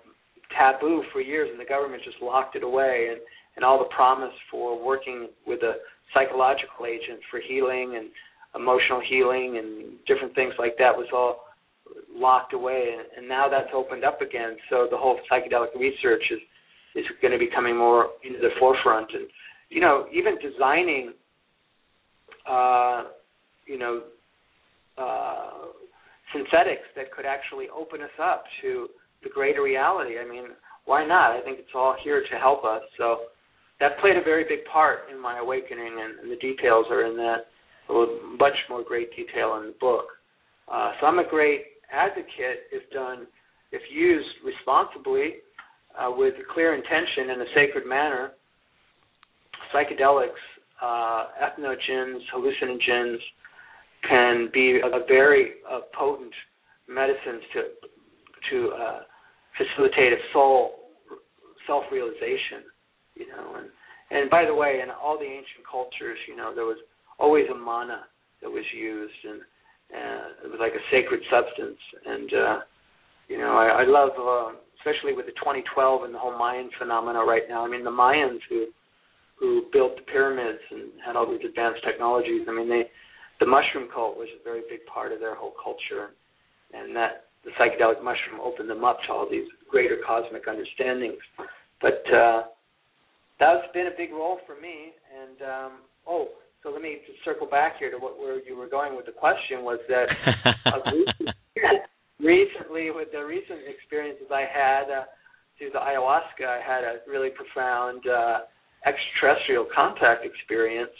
Speaker 1: taboo for years, and the government just locked it away. And and all the promise for working with a psychological agent for healing and emotional healing and different things like that was all locked away and, and now that's opened up again so the whole psychedelic research is is going to be coming more into the forefront and you know even designing uh you know uh synthetics that could actually open us up to the greater reality i mean why not i think it's all here to help us so that played a very big part in my awakening, and, and the details are in that much more great detail in the book. Uh, so I'm a great advocate if done, if used responsibly, uh, with clear intention in a sacred manner. Psychedelics, uh, entheogens, hallucinogens can be a, very uh, potent medicines to to uh, facilitate a soul self-realization you know and and by the way in all the ancient cultures you know there was always a mana that was used and uh, it was like a sacred substance. And uh you know i i love uh, especially with the 2012 and the whole mayan phenomena right now. I mean the mayans who who built the pyramids and had all these advanced technologies i mean they the mushroom cult was a very big part of their whole culture and that the psychedelic mushroom opened them up to all these greater cosmic understandings but uh that's been a big role for me. And um, oh, so let me just circle back here to what where you were going with the question was that *laughs* recently, with the recent experiences I had uh, through the ayahuasca, I had a really profound uh, extraterrestrial contact experience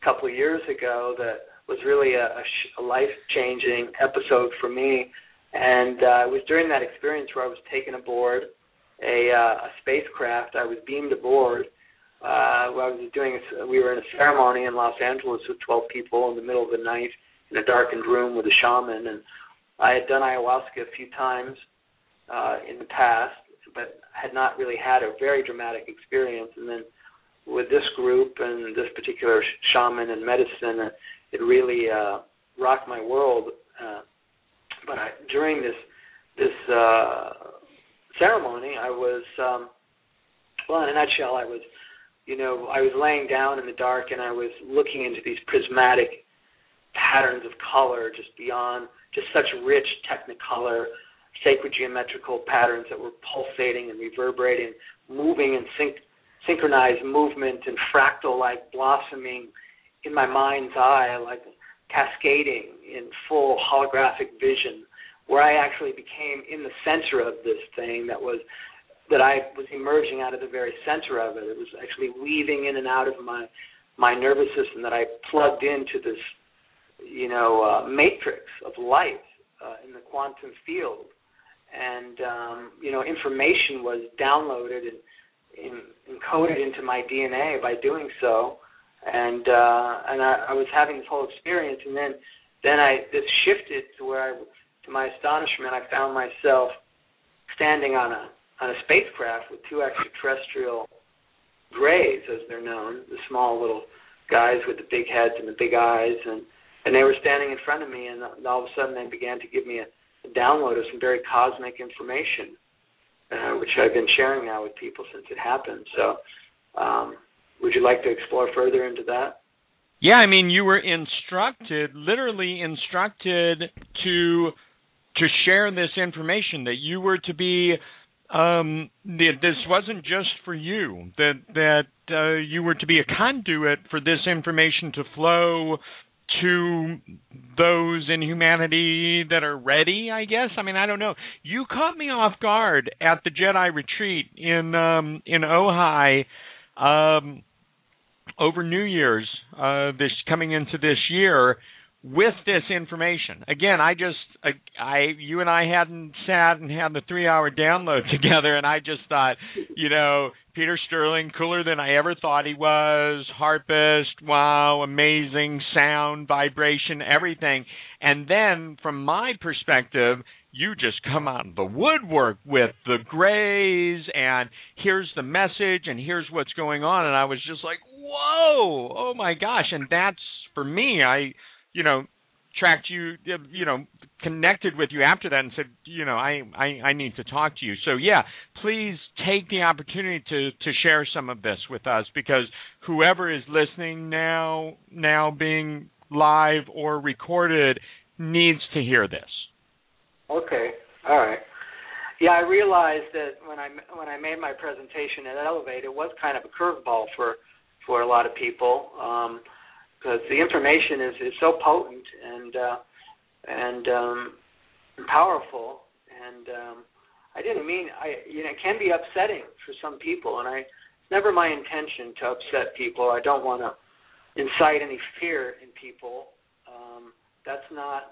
Speaker 1: a couple of years ago that was really a, a, a life-changing episode for me. And uh, it was during that experience where I was taken aboard a, uh, a spacecraft. I was beamed aboard uh, I was doing, a, we were in a ceremony in Los Angeles with 12 people in the middle of the night in a darkened room with a shaman, and I had done ayahuasca a few times uh, in the past, but had not really had a very dramatic experience. And then with this group and this particular shaman and medicine, uh, it really uh, rocked my world. Uh, but I, during this this uh, ceremony, I was um, well, in a nutshell, I was you know, I was laying down in the dark and I was looking into these prismatic patterns of color just beyond just such rich technicolor sacred geometrical patterns that were pulsating and reverberating moving in sync synchronized movement and fractal like blossoming in my mind's eye like cascading in full holographic vision where I actually became in the center of this thing that was that I was emerging out of the very center of it. It was actually weaving in and out of my my nervous system that I plugged into this, you know, uh, matrix of light uh, in the quantum field, and um, you know, information was downloaded and encoded into my DNA by doing so, and uh, and I, I was having this whole experience, and then then I this shifted to where I, to my astonishment, I found myself standing on a on a spacecraft with two extraterrestrial grays, as they're known, the small little guys with the big heads and the big eyes, and and they were standing in front of me, and all of a sudden they began to give me a, a download of some very cosmic information, uh, which I've been sharing now with people since it happened. So, um, would you like to explore further into that?
Speaker 3: Yeah, I mean, you were instructed, literally instructed to to share this information that you were to be um, this wasn't just for you. That that uh, you were to be a conduit for this information to flow to those in humanity that are ready. I guess. I mean, I don't know. You caught me off guard at the Jedi retreat in um, in Ojai. Um, over New Year's, uh, this coming into this year, with this information. Again, I just I, I you and I hadn't sat and had the 3-hour download *laughs* together and I just thought, you know, Peter Sterling cooler than I ever thought he was, harpist, wow, amazing sound, vibration, everything. And then from my perspective, you just come out of the woodwork with the grays and here's the message and here's what's going on and I was just like, "Whoa! Oh my gosh." And that's for me, I you know, tracked you, you know, connected with you after that and said, you know, I, I I need to talk to you. So yeah, please take the opportunity to to share some of this with us because whoever is listening now now being live or recorded needs to hear this.
Speaker 1: Okay. All right. Yeah, I realized that when I when I made my presentation at Elevate, it was kind of a curveball for for a lot of people because um, the information is is so potent and uh, and um, powerful, and um, I didn't mean I you know it can be upsetting for some people, and I it's never my intention to upset people. I don't want to incite any fear in people. Um, that's not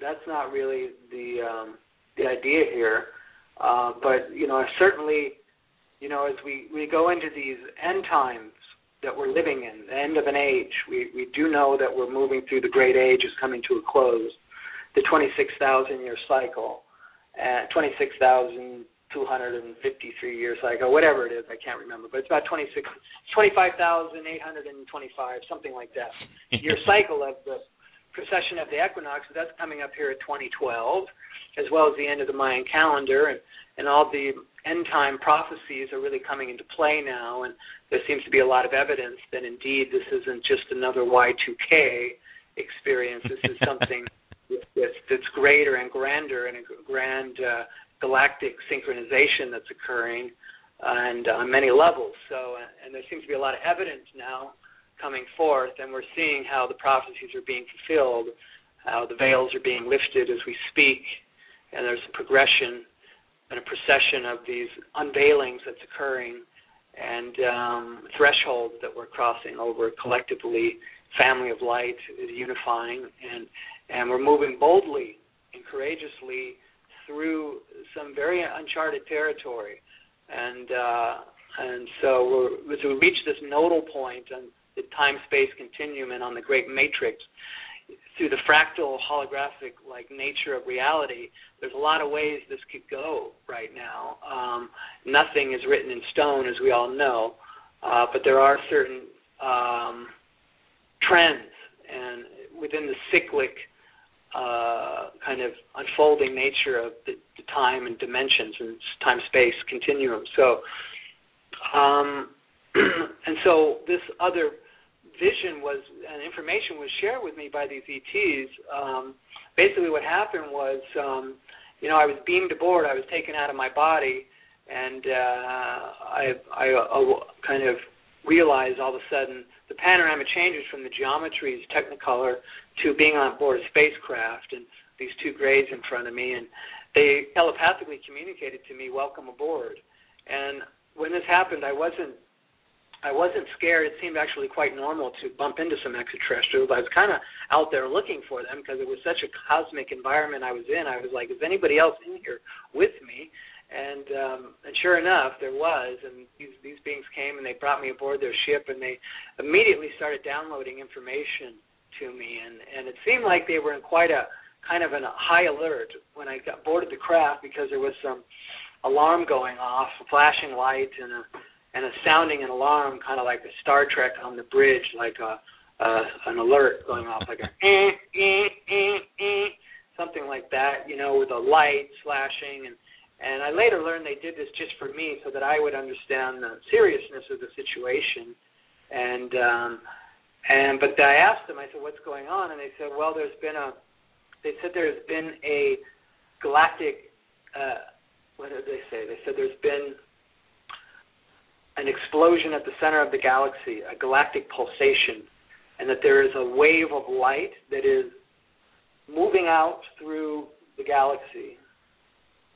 Speaker 1: that's not really the um, the idea here. Uh, but you know, certainly, you know, as we we go into these end times that we're living in, the end of an age, we we do know that we're moving through the great age is coming to a close, the 26,000 year cycle, and 26,253 year cycle, whatever it is, I can't remember, but it's about 26, 25,825, something like that, *laughs* year cycle of the precession of the equinox. That's coming up here at 2012 as well as the end of the Mayan calendar, and, and all the end time prophecies are really coming into play now. And there seems to be a lot of evidence that indeed this isn't just another Y2K experience. This is something *laughs* that's, that's greater and grander and a grand uh, galactic synchronization that's occurring and on many levels. So, and there seems to be a lot of evidence now coming forth, and we're seeing how the prophecies are being fulfilled, how the veils are being lifted as we speak, and there's a progression and a procession of these unveilings that's occurring and um, thresholds that we're crossing over collectively. Family of light is unifying, and and we're moving boldly and courageously through some very uncharted territory, and uh, and so we're, as we reach this nodal point on the time-space continuum and on the great matrix, through the fractal holographic like nature of reality, there's a lot of ways this could go right now. Um, nothing is written in stone, as we all know, uh, but there are certain um, trends, and within the cyclic uh, kind of unfolding nature of the, the time and dimensions and time-space continuum. So, um, *clears throat* and so this other vision was and information was shared with me by these ETs. Um, basically, what happened was, um, you know, I was beamed aboard. I was taken out of my body, and uh, I, I uh, kind of realized all of a sudden the panorama changes from the geometries Technicolor to being on board a spacecraft and these two grays in front of me, and they telepathically communicated to me, "Welcome aboard." And when this happened, I wasn't I wasn't scared. It seemed actually quite normal to bump into some extraterrestrials. I was kind of out there looking for them because it was such a cosmic environment I was in. I was like, is anybody else in here with me? And um, and sure enough, there was. And these these beings came and they brought me aboard their ship and they immediately started downloading information to me. And and it seemed like they were in quite a kind of a high alert when I got boarded the craft because there was some alarm going off, a flashing light, and a and a sounding an alarm, kind of like a Star Trek on the bridge, like a uh, an alert going off, like a *laughs* eh, eh, eh, eh, something like that, you know, with a light flashing and and I later learned they did this just for me so that I would understand the seriousness of the situation. And um and but I asked them, I said, What's going on? And they said, Well there's been a they said there's been a galactic uh what did they say? They said there's been an explosion at the center of the galaxy, a galactic pulsation, and that there is a wave of light that is moving out through the galaxy,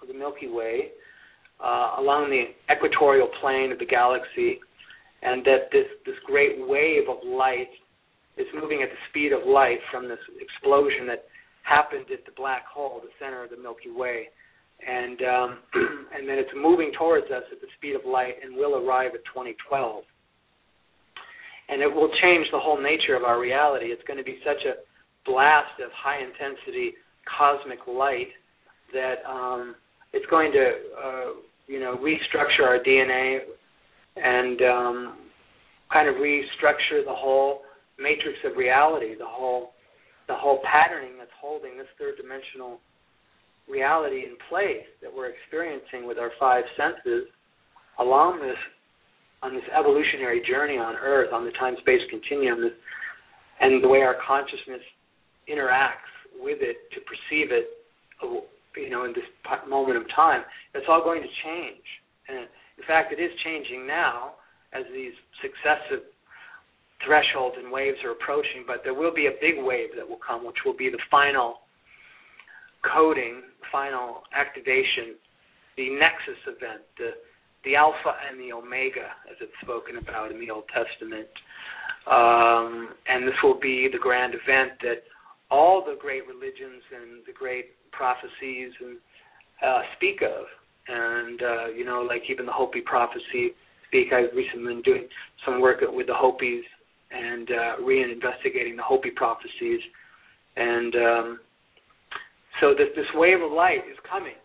Speaker 1: or the Milky Way, uh, along the equatorial plane of the galaxy, and that this, this great wave of light is moving at the speed of light from this explosion that happened at the black hole, the center of the Milky Way and um, *clears throat* and then it's moving towards us at the speed of light and will arrive at 2012. And it will change the whole nature of our reality. It's going to be such a blast of high intensity cosmic light that um, it's going to uh, you know restructure our DNA and um, kind of restructure the whole matrix of reality, the whole the whole patterning that's holding this third dimensional reality in place that we're experiencing with our five senses along this on this evolutionary journey on Earth, on the time-space continuum, and the way our consciousness interacts with it to perceive it, you know, in this moment of time, it's all going to change. And in fact, it is changing now as these successive thresholds and waves are approaching. But there will be a big wave that will come, which will be the final coding, final activation, the nexus event, the the Alpha and the Omega, as it's spoken about in the Old Testament. Um, and this will be the grand event that all the great religions and the great prophecies and uh, speak of. And uh, you know, like even the Hopi prophecy speak. I've recently been doing some work with the Hopis and uh, reinvestigating the Hopi prophecies. And um, so this this wave of light is coming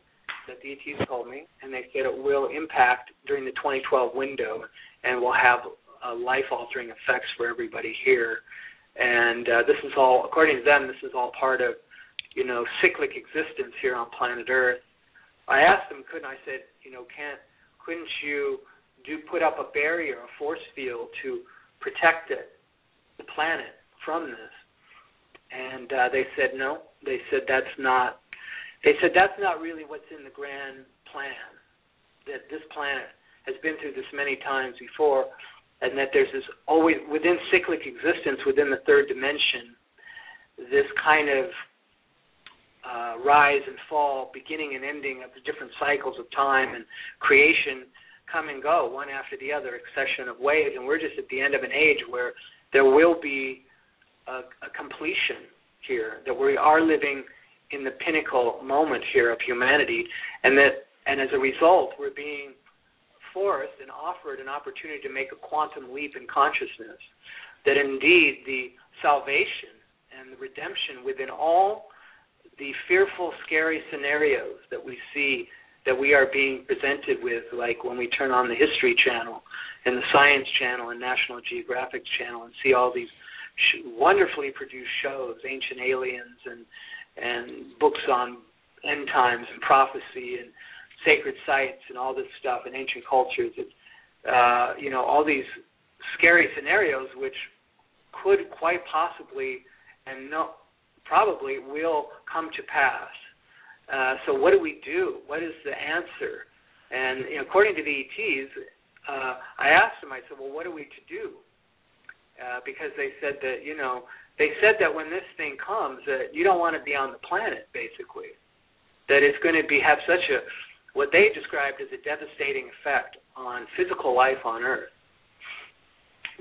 Speaker 1: that the ETs told me, and they said it will impact during the 2012 window and will have uh, life-altering effects for everybody here. And uh, this is all, according to them, this is all part of, you know, cyclic existence here on planet Earth. I asked them, couldn't I said, you know, can't, couldn't you do put up a barrier, a force field to protect it, the planet from this? And uh, they said no. They said that's not they said that's not really what's in the grand plan. That this planet has been through this many times before, and that there's this always within cyclic existence, within the third dimension, this kind of uh, rise and fall, beginning and ending of the different cycles of time and creation come and go one after the other, accession of waves, and we're just at the end of an age where there will be a, a completion here, that we are living in the pinnacle moment here of humanity, and that and as a result we're being forced and offered an opportunity to make a quantum leap in consciousness. That indeed the salvation and the redemption within all the fearful, scary scenarios that we see that we are being presented with, like when we turn on the History Channel and the Science Channel and National Geographic Channel and see all these sh- wonderfully produced shows, Ancient Aliens and and books on end times and prophecy and sacred sites and all this stuff and ancient cultures. It, uh, you know, all these scary scenarios which could quite possibly and no, probably will come to pass. Uh, so what do we do? What is the answer? And you know, according to the ETs, uh, I asked them. I said, "Well, what are we to do?" Uh, because they said that you know they said that when this thing comes, that you don't want to be on the planet, basically. That it's going to be have such a what they described as a devastating effect on physical life on Earth.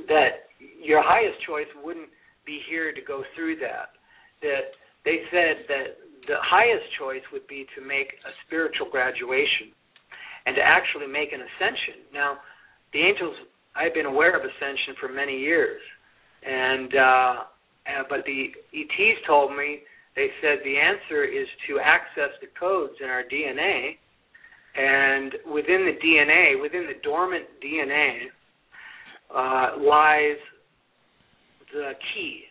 Speaker 1: That your highest choice wouldn't be here to go through that. That they said that the highest choice would be to make a spiritual graduation and to actually make an ascension. Now, the angels, I've been aware of ascension for many years, and uh, uh, but the ETs told me they said the answer is to access the codes in our DNA, and within the DNA, within the dormant DNA, uh, lies the key.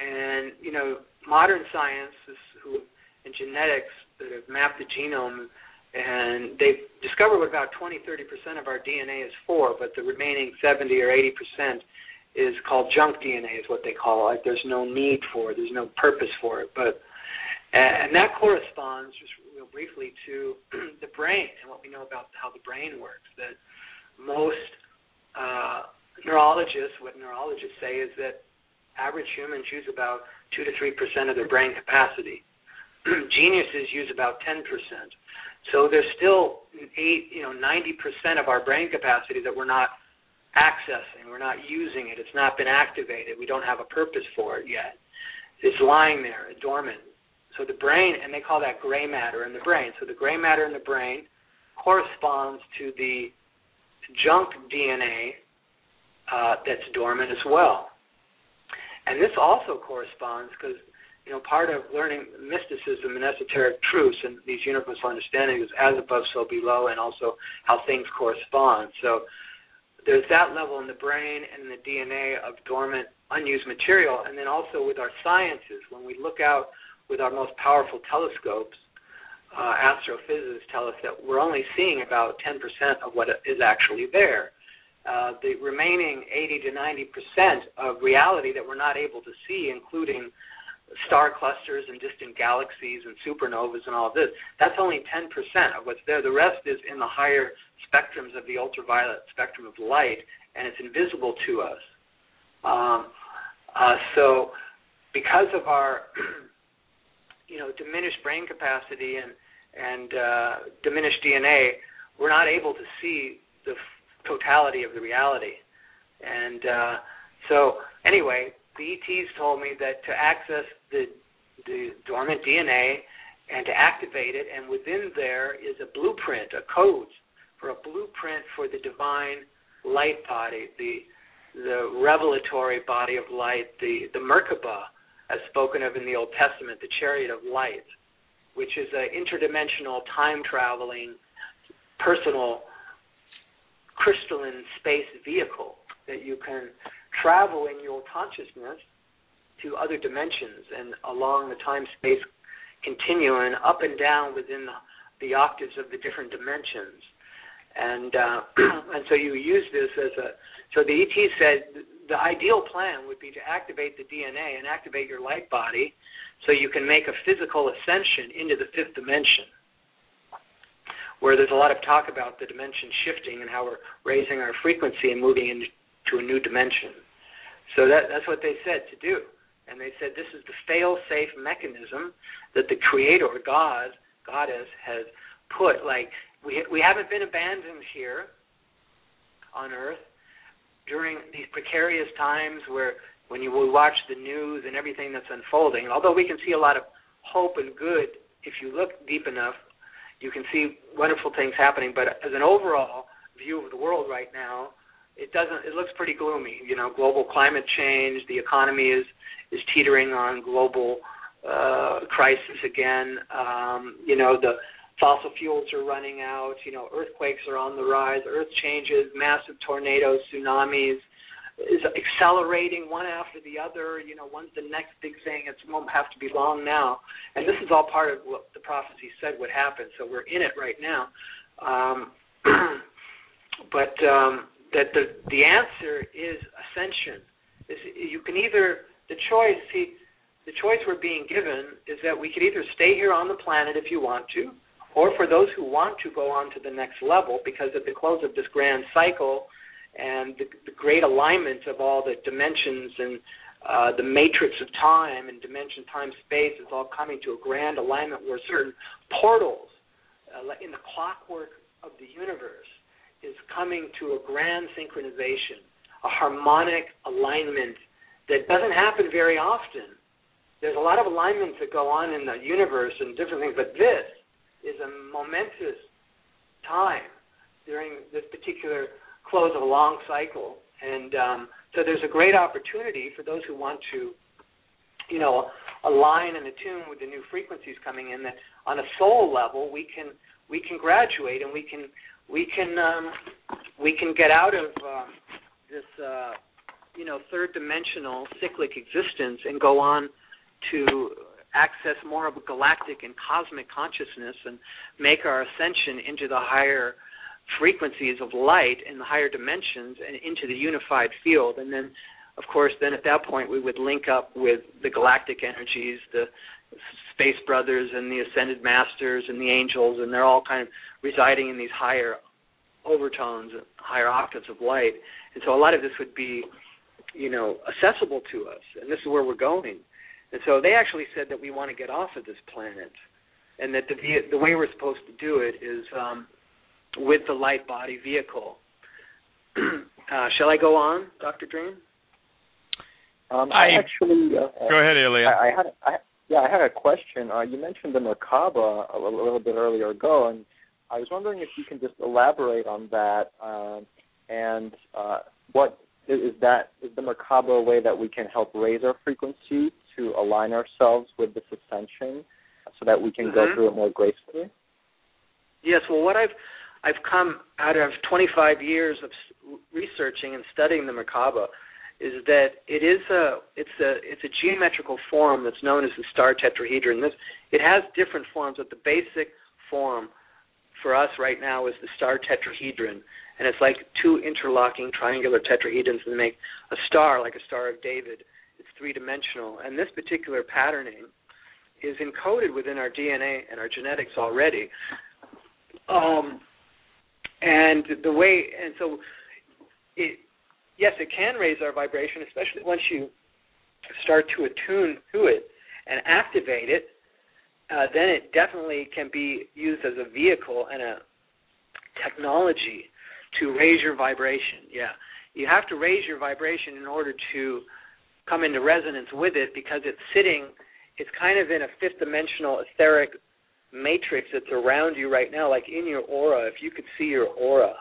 Speaker 1: And you know, modern science who and genetics that have mapped the genome and they've discovered what about 20 30% of our DNA is for, but the remaining 70 or 80% is called junk DNA, is what they call it. Like there's no need for it, there's no purpose for it. But and that corresponds just real briefly to *clears throat* the brain and what we know about how the brain works. That most uh, neurologists, what neurologists say is that average humans use about two to three percent of their brain capacity. *clears throat* Geniuses use about ten percent. So there's still eight, you know, ninety percent of our brain capacity that we're not accessing. We're not using it. It's not been activated. We don't have a purpose for it yet. It's lying there, dormant. So the brain, and they call that gray matter in the brain. So the gray matter in the brain corresponds to the junk DNA uh, that's dormant as well. And this also corresponds because you know part of learning mysticism and esoteric truths and these universal understandings as above, so below, and also how things correspond. So there's that level in the brain and in the DNA of dormant unused material, and then also with our sciences. When we look out with our most powerful telescopes, uh, astrophysicists tell us that we're only seeing about 10% of what is actually there. Uh, the remaining 80 to 90 percent of reality that we're not able to see, including star clusters and distant galaxies and supernovas and all of this, that's only 10% of what's there. The rest is in the higher spectrums of the ultraviolet spectrum of light, and it's invisible to us. Um, uh, so, because of our, *clears throat* you know, diminished brain capacity and and uh, diminished DNA, we're not able to see the totality of the reality. And uh, so, anyway, ETs told me that to access the the dormant DNA and to activate it, and within there is a blueprint, a code for a blueprint for the divine light body, the the revelatory body of light, the the Merkaba, as spoken of in the Old Testament, the chariot of light, which is an interdimensional time traveling personal crystalline space vehicle that you can travel in your consciousness to other dimensions and along the time space continuum up and down within the, the octaves of the different dimensions and uh, *clears throat* and so you use this as a so the ET said the ideal plan would be to activate the DNA and activate your light body so you can make a physical ascension into the fifth dimension where there's a lot of talk about the dimension shifting and how we're raising our frequency and moving into a new dimension. So that, that's what they said to do. And they said this is the fail-safe mechanism that the Creator, God, Goddess, has put. Like we we haven't been abandoned here on Earth during these precarious times where when you will watch the news and everything that's unfolding. Although we can see a lot of hope and good if you look deep enough you can see wonderful things happening. But as an overall view of the world right now, it doesn't. It looks pretty gloomy. You know, global climate change, the economy is is teetering on global uh, crisis again. Um, you know, the fossil fuels are running out. You know, earthquakes are on the rise. Earth changes, massive tornadoes, tsunamis is accelerating one after the other. You know, one's the next big thing. It won't have to be long now. And this is all part of what the prophecy said would happen. So we're in it right now. Um, *clears throat* but um, that the the answer is ascension. Is you can either the choice. See, the choice we're being given is that we could either stay here on the planet if you want to, or for those who want to go on to the next level, because at the close of this grand cycle and the, the great alignment of all the dimensions and uh, the matrix of time and dimension, time, space is all coming to a grand alignment where certain portals uh, in the clockwork of the universe is coming to a grand synchronization, a harmonic alignment that doesn't happen very often. There's a lot of alignments that go on in the universe and different things, but this is a momentous time during this particular close of a long cycle. And um, so there's a great opportunity for those who want to, you know, align and attune with the new frequencies coming in. That on a soul level, we can we can graduate and we can we can um, we can get out of um, this uh, you know third dimensional cyclic existence and go on to access more of a galactic and cosmic consciousness and make our ascension into the higher frequencies of light and the higher dimensions and into the unified field. And then, of course, then at that point we would link up with the galactic energies, the space brothers and the ascended masters and the angels, and they're all kind of residing in these higher overtones, higher octaves of light. And so a lot of this would be, you know, accessible to us, and this is where we're going. And so they actually said that we want to get off of this planet, and that the the way we're supposed to do it is um, with the light body vehicle. *clears throat* uh, shall I go on, Dr. Dream?
Speaker 4: Um, I, I, actually uh,
Speaker 3: go ahead, Ilya.
Speaker 4: I, I had I, yeah, I had a question. Uh, you mentioned the Merkaba a little, a little, bit earlier ago, and I was wondering if you can just elaborate on that uh, and uh, what is that is the Merkaba a way that we can help raise our frequency to align ourselves with this ascension so that we can
Speaker 1: mm-hmm.
Speaker 4: go through it more gracefully?
Speaker 1: Yes. Well, what I've I've come out of 25 years of researching and studying the Merkaba, is that it is a it's a it's a geometrical form that's known as the star tetrahedron. This it has different forms, but the basic form for us right now is the star tetrahedron, and it's like two interlocking triangular tetrahedrons that make a star, like a Star of David. It's three dimensional, and this particular patterning is encoded within our DNA and our genetics already. Um, and the way, and so, it, yes, it can raise our vibration, especially once you start to attune to it and activate it. Uh, then it definitely can be used as a vehicle and a technology to raise your vibration. Yeah, you have to raise your vibration in order to come into resonance with it because it's sitting it's kind of in a fifth dimensional etheric matrix that's around you right now, like in your aura. If you could see your aura,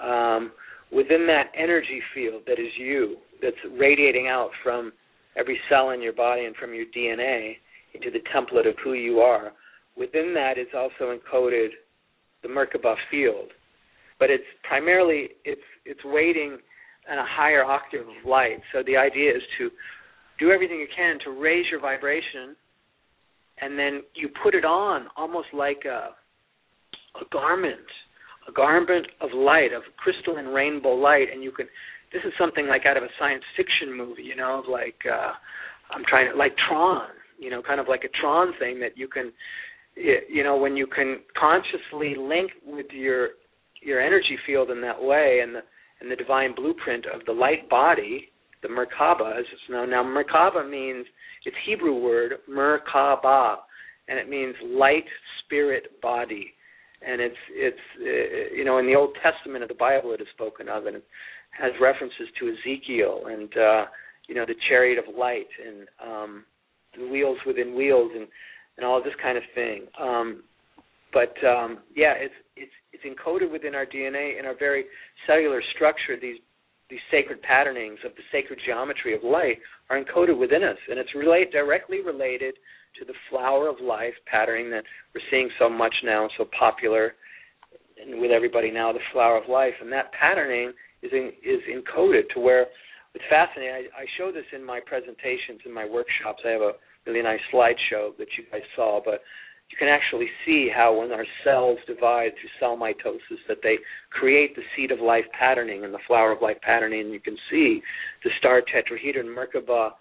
Speaker 1: um, within that energy field that is you, that's radiating out from every cell in your body and from your DNA into the template of who you are, within that is also encoded the Merkaba field. But it's primarily it's it's waiting on a higher octave of light. So the idea is to do everything you can to raise your vibration and then you put it on almost like a a garment a garment of light of crystalline rainbow light and you can this is something like out of a science fiction movie you know like uh i'm trying to like tron you know kind of like a tron thing that you can you know when you can consciously link with your your energy field in that way and the and the divine blueprint of the light body the Merkaba, as it's known now. Merkaba means it's Hebrew word Merkaba, and it means light spirit body. And it's it's uh, you know in the Old Testament of the Bible it is spoken of, and has references to Ezekiel and uh, you know the chariot of light and um, the wheels within wheels and and all this kind of thing. Um, but um, yeah, it's it's it's encoded within our DNA in our very cellular structure. These these sacred patternings of the sacred geometry of light are encoded within us, and it's relate, directly related to the flower of life patterning that we're seeing so much now, and so popular and with everybody now, the flower of life, and that patterning is in, is encoded to where it's fascinating. I, I show this in my presentations in my workshops. I have a really nice slideshow that you guys saw, but you can actually see how when our cells divide through cell mitosis that they create the seed of life patterning and the flower of life patterning and you can see the star tetrahedron merkaba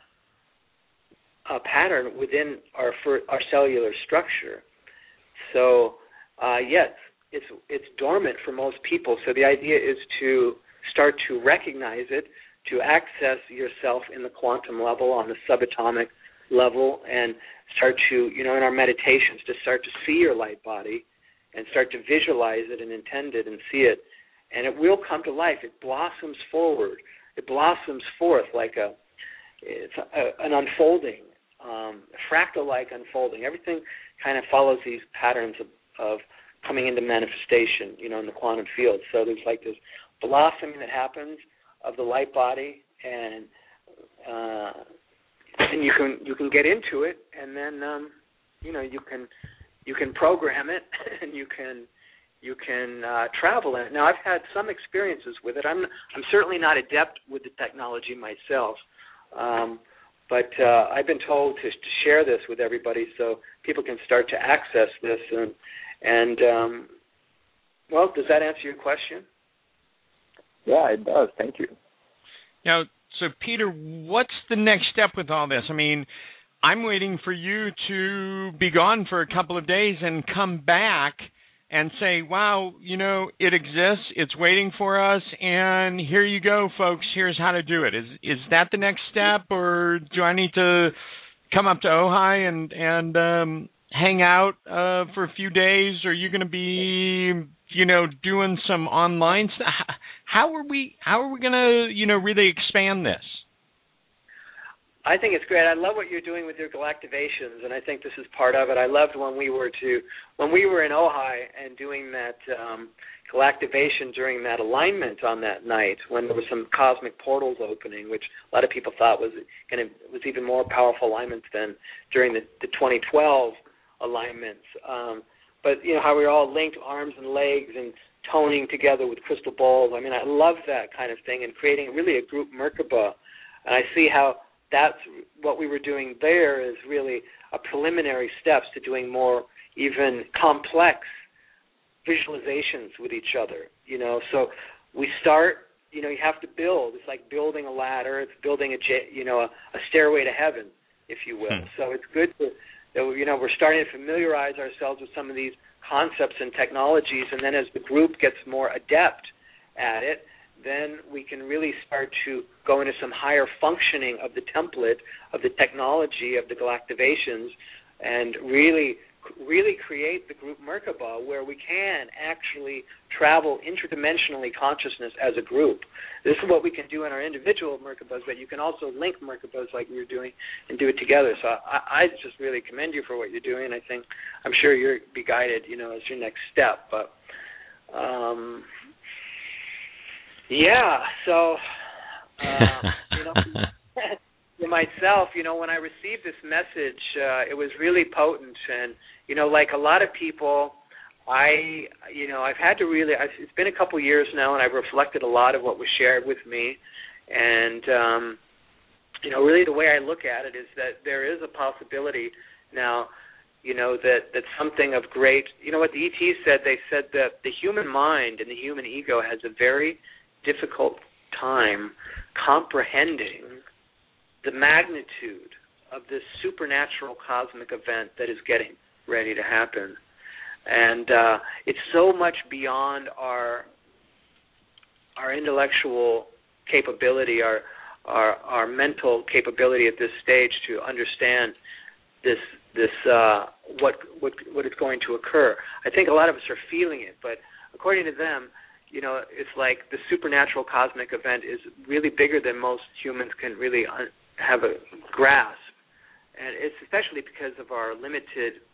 Speaker 1: uh, pattern within our our cellular structure so uh, yes it's it's dormant for most people so the idea is to start to recognize it to access yourself in the quantum level on the subatomic level and start to, you know, in our meditations, to start to see your light body and start to visualize it and intend it and see it. And it will come to life. It blossoms forward. It blossoms forth like a, it's a, an unfolding, um, fractal-like unfolding. Everything kind of follows these patterns of, of coming into manifestation, you know, in the quantum field. So there's like this blossoming that happens of the light body, and uh, and you can you can get into it and then um you know you can you can program it *laughs* and you can you can uh, travel in it. Now I've had some experiences with it. I'm I'm certainly not adept with the technology myself, um, but uh, I've been told to, to share this with everybody so people can start to access this. And and um, well, does that answer your question?
Speaker 4: Yeah, it does. Thank you.
Speaker 3: Now, so Peter, what's the next step with all this? I mean, I'm waiting for you to be gone for a couple of days and come back and say, "Wow, you know, it exists. It's waiting for us, and here you go, folks. Here's how to do it. Is Is that the next step, or do I need to come up to Ojai and and um, hang out uh, for a few days? Are you going to be, you know, doing some online stuff? How are we? How are we going to, you know, really expand this?
Speaker 1: I think it's great. I love what you're doing with your galactivations, and I think this is part of it. I loved when we were to when we were in Ojai and doing that um, galactivation during that alignment on that night when there was some cosmic portals opening, which a lot of people thought was going to was even more powerful alignments than during the, the 2012 alignments. Um, but you know how we're all linked arms and legs and toning together with crystal balls. I mean, I love that kind of thing and creating really a group Merkaba. And I see how that's what we were doing there is really a preliminary steps to doing more even complex visualizations with each other. You know, so we start. You know, you have to build. It's like building a ladder. It's building a you know a, a stairway to heaven, if you will. Hmm. So it's good to you know we're starting to familiarize ourselves with some of these concepts and technologies, and then as the group gets more adept at it, then we can really start to go into some higher functioning of the template of the technology of the galactivations and really really create the group Merkaba where we can actually travel interdimensionally consciousness as a group. This is what we can do in our individual Merkabas, but you can also link Merkabas like we were doing and do it together. So I, I just really commend you for what you're doing. I think I'm sure you'll be guided, you know, as your next step. But um, yeah, so *laughs* uh, you know. *laughs* for myself, you know, when I received this message, uh, it was really potent, and you know, like a lot of people, I, you know, I've had to really. I've, it's been a couple years now, and I've reflected a lot of what was shared with me, and um, you know, really the way I look at it is that there is a possibility now, you know, that that something of great. You know what the ET said? They said that the human mind and the human ego has a very difficult time comprehending the magnitude of this supernatural cosmic event that is getting ready to happen. And uh, it's so much beyond our our intellectual capability, our our our mental capability at this stage to understand this this uh, what what what is going to occur. I think a lot of us are feeling it, but according to them, you know, it's like the supernatural cosmic event is really bigger than most humans can really un- have a grasp, and it's especially because of our limited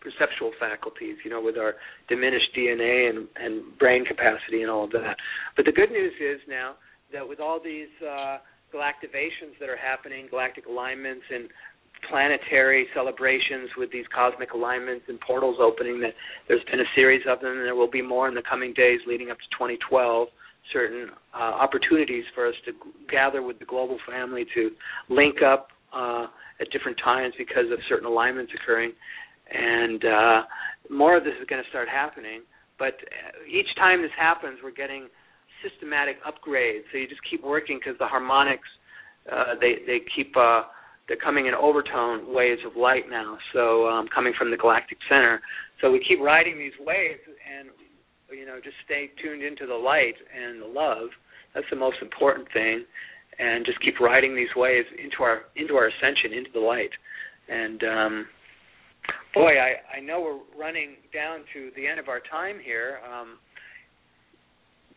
Speaker 1: perceptual faculties, you know, with our diminished DNA and, and brain capacity and all of that. But the good news is now that with all these uh, galactivations that are happening, galactic alignments and planetary celebrations with these cosmic alignments and portals opening, that there's been a series of them, and there will be more in the coming days leading up to 2012 certain uh, opportunities for us to gather with the global family to link up uh, at different times because of certain alignments occurring, and uh, more of this is going to start happening. But uh, each time this happens, we're getting systematic upgrades. So you just keep working because the harmonics uh, they they keep uh, they're coming in overtone waves of light now. So um, coming from the galactic center. So we keep riding these waves, and you know, just stay tuned into the light and the love. That's the most important thing, and just keep riding these waves into our into our ascension into the light. And um, boy, I I know we're running down to the end of our time here. Um,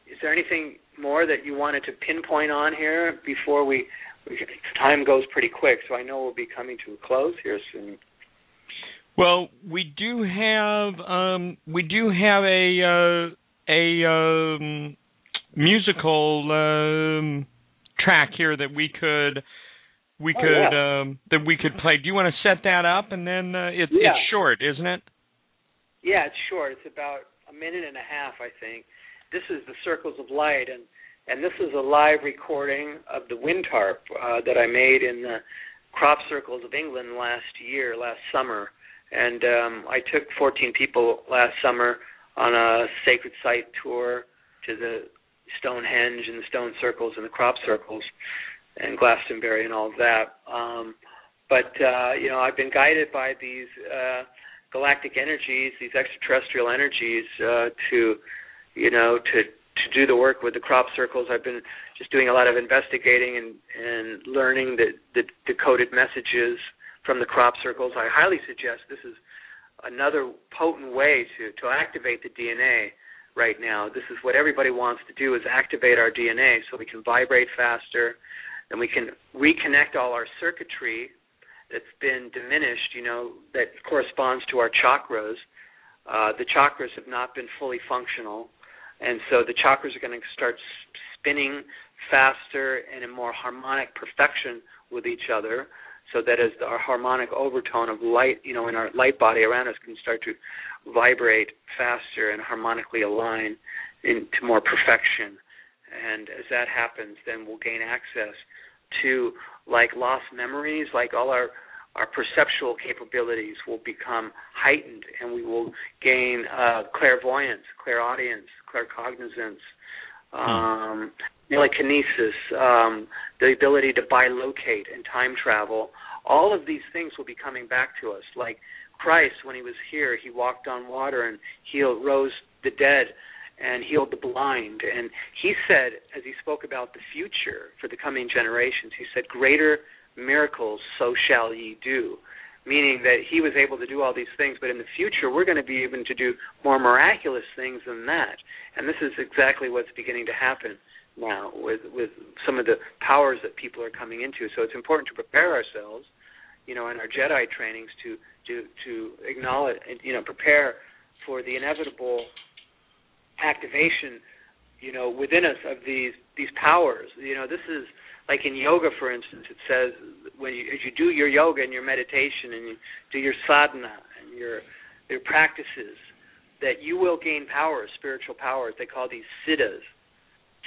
Speaker 1: is there anything more that you wanted to pinpoint on here before we, we time goes pretty quick so i know we'll be coming to a close here soon
Speaker 3: well, we do have um, we do have a uh, a um, musical um, track here that we could we
Speaker 1: oh,
Speaker 3: could
Speaker 1: yeah.
Speaker 3: um, that we could play. Do you want to set that up and then uh, it,
Speaker 1: yeah.
Speaker 3: it's short, isn't it?
Speaker 1: Yeah, it's short. It's about a minute and a half, I think. This is the Circles of Light, and and this is a live recording of the wind harp uh, that I made in the crop circles of England last year, last summer and um, I took 14 people last summer on a sacred site tour to the Stonehenge and the stone circles and the crop circles and Glastonbury and all of that. Um, but uh, you know, I've been guided by these uh, galactic energies, these extraterrestrial energies, uh, to you know to to do the work with the crop circles. I've been just doing a lot of investigating and and learning the the decoded messages from the crop circles. I highly suggest this is another potent way to to activate the DNA right now. This is what everybody wants to do is activate our DNA so we can vibrate faster and we can reconnect all our circuitry that's been diminished, you know, that corresponds to our chakras. Uh, the chakras have not been fully functional, and so the chakras are going to start spinning faster and in more harmonic perfection with each other so that as our harmonic overtone of light, you know, in our light body around us can start to vibrate faster and harmonically align into more perfection. And as that happens, then we'll gain access to like lost memories, like all our our perceptual capabilities will become heightened, and we will gain uh, clairvoyance, clairaudience, claircognizance, um, telekinesis, um, the ability to bilocate and time travel. All of these things will be coming back to us. Like Christ, when he was here, he walked on water and healed, rose the dead, and healed the blind. And he said, as he spoke about the future for the coming generations, he said, "Greater miracles, so shall ye do." Meaning that he was able to do all these things, but in the future we're going to be able to do more miraculous things than that. And this is exactly what's beginning to happen now with with some of the powers that people are coming into. So it's important to prepare ourselves, you know, in our Jedi trainings to to to acknowledge, you know, prepare for the inevitable activation, you know, within us of these these powers. You know, this is like in yoga, for instance. It says when you as you do your yoga and your meditation and you do your sadhana and your your practices, that you will gain powers, spiritual powers. They call these siddhas,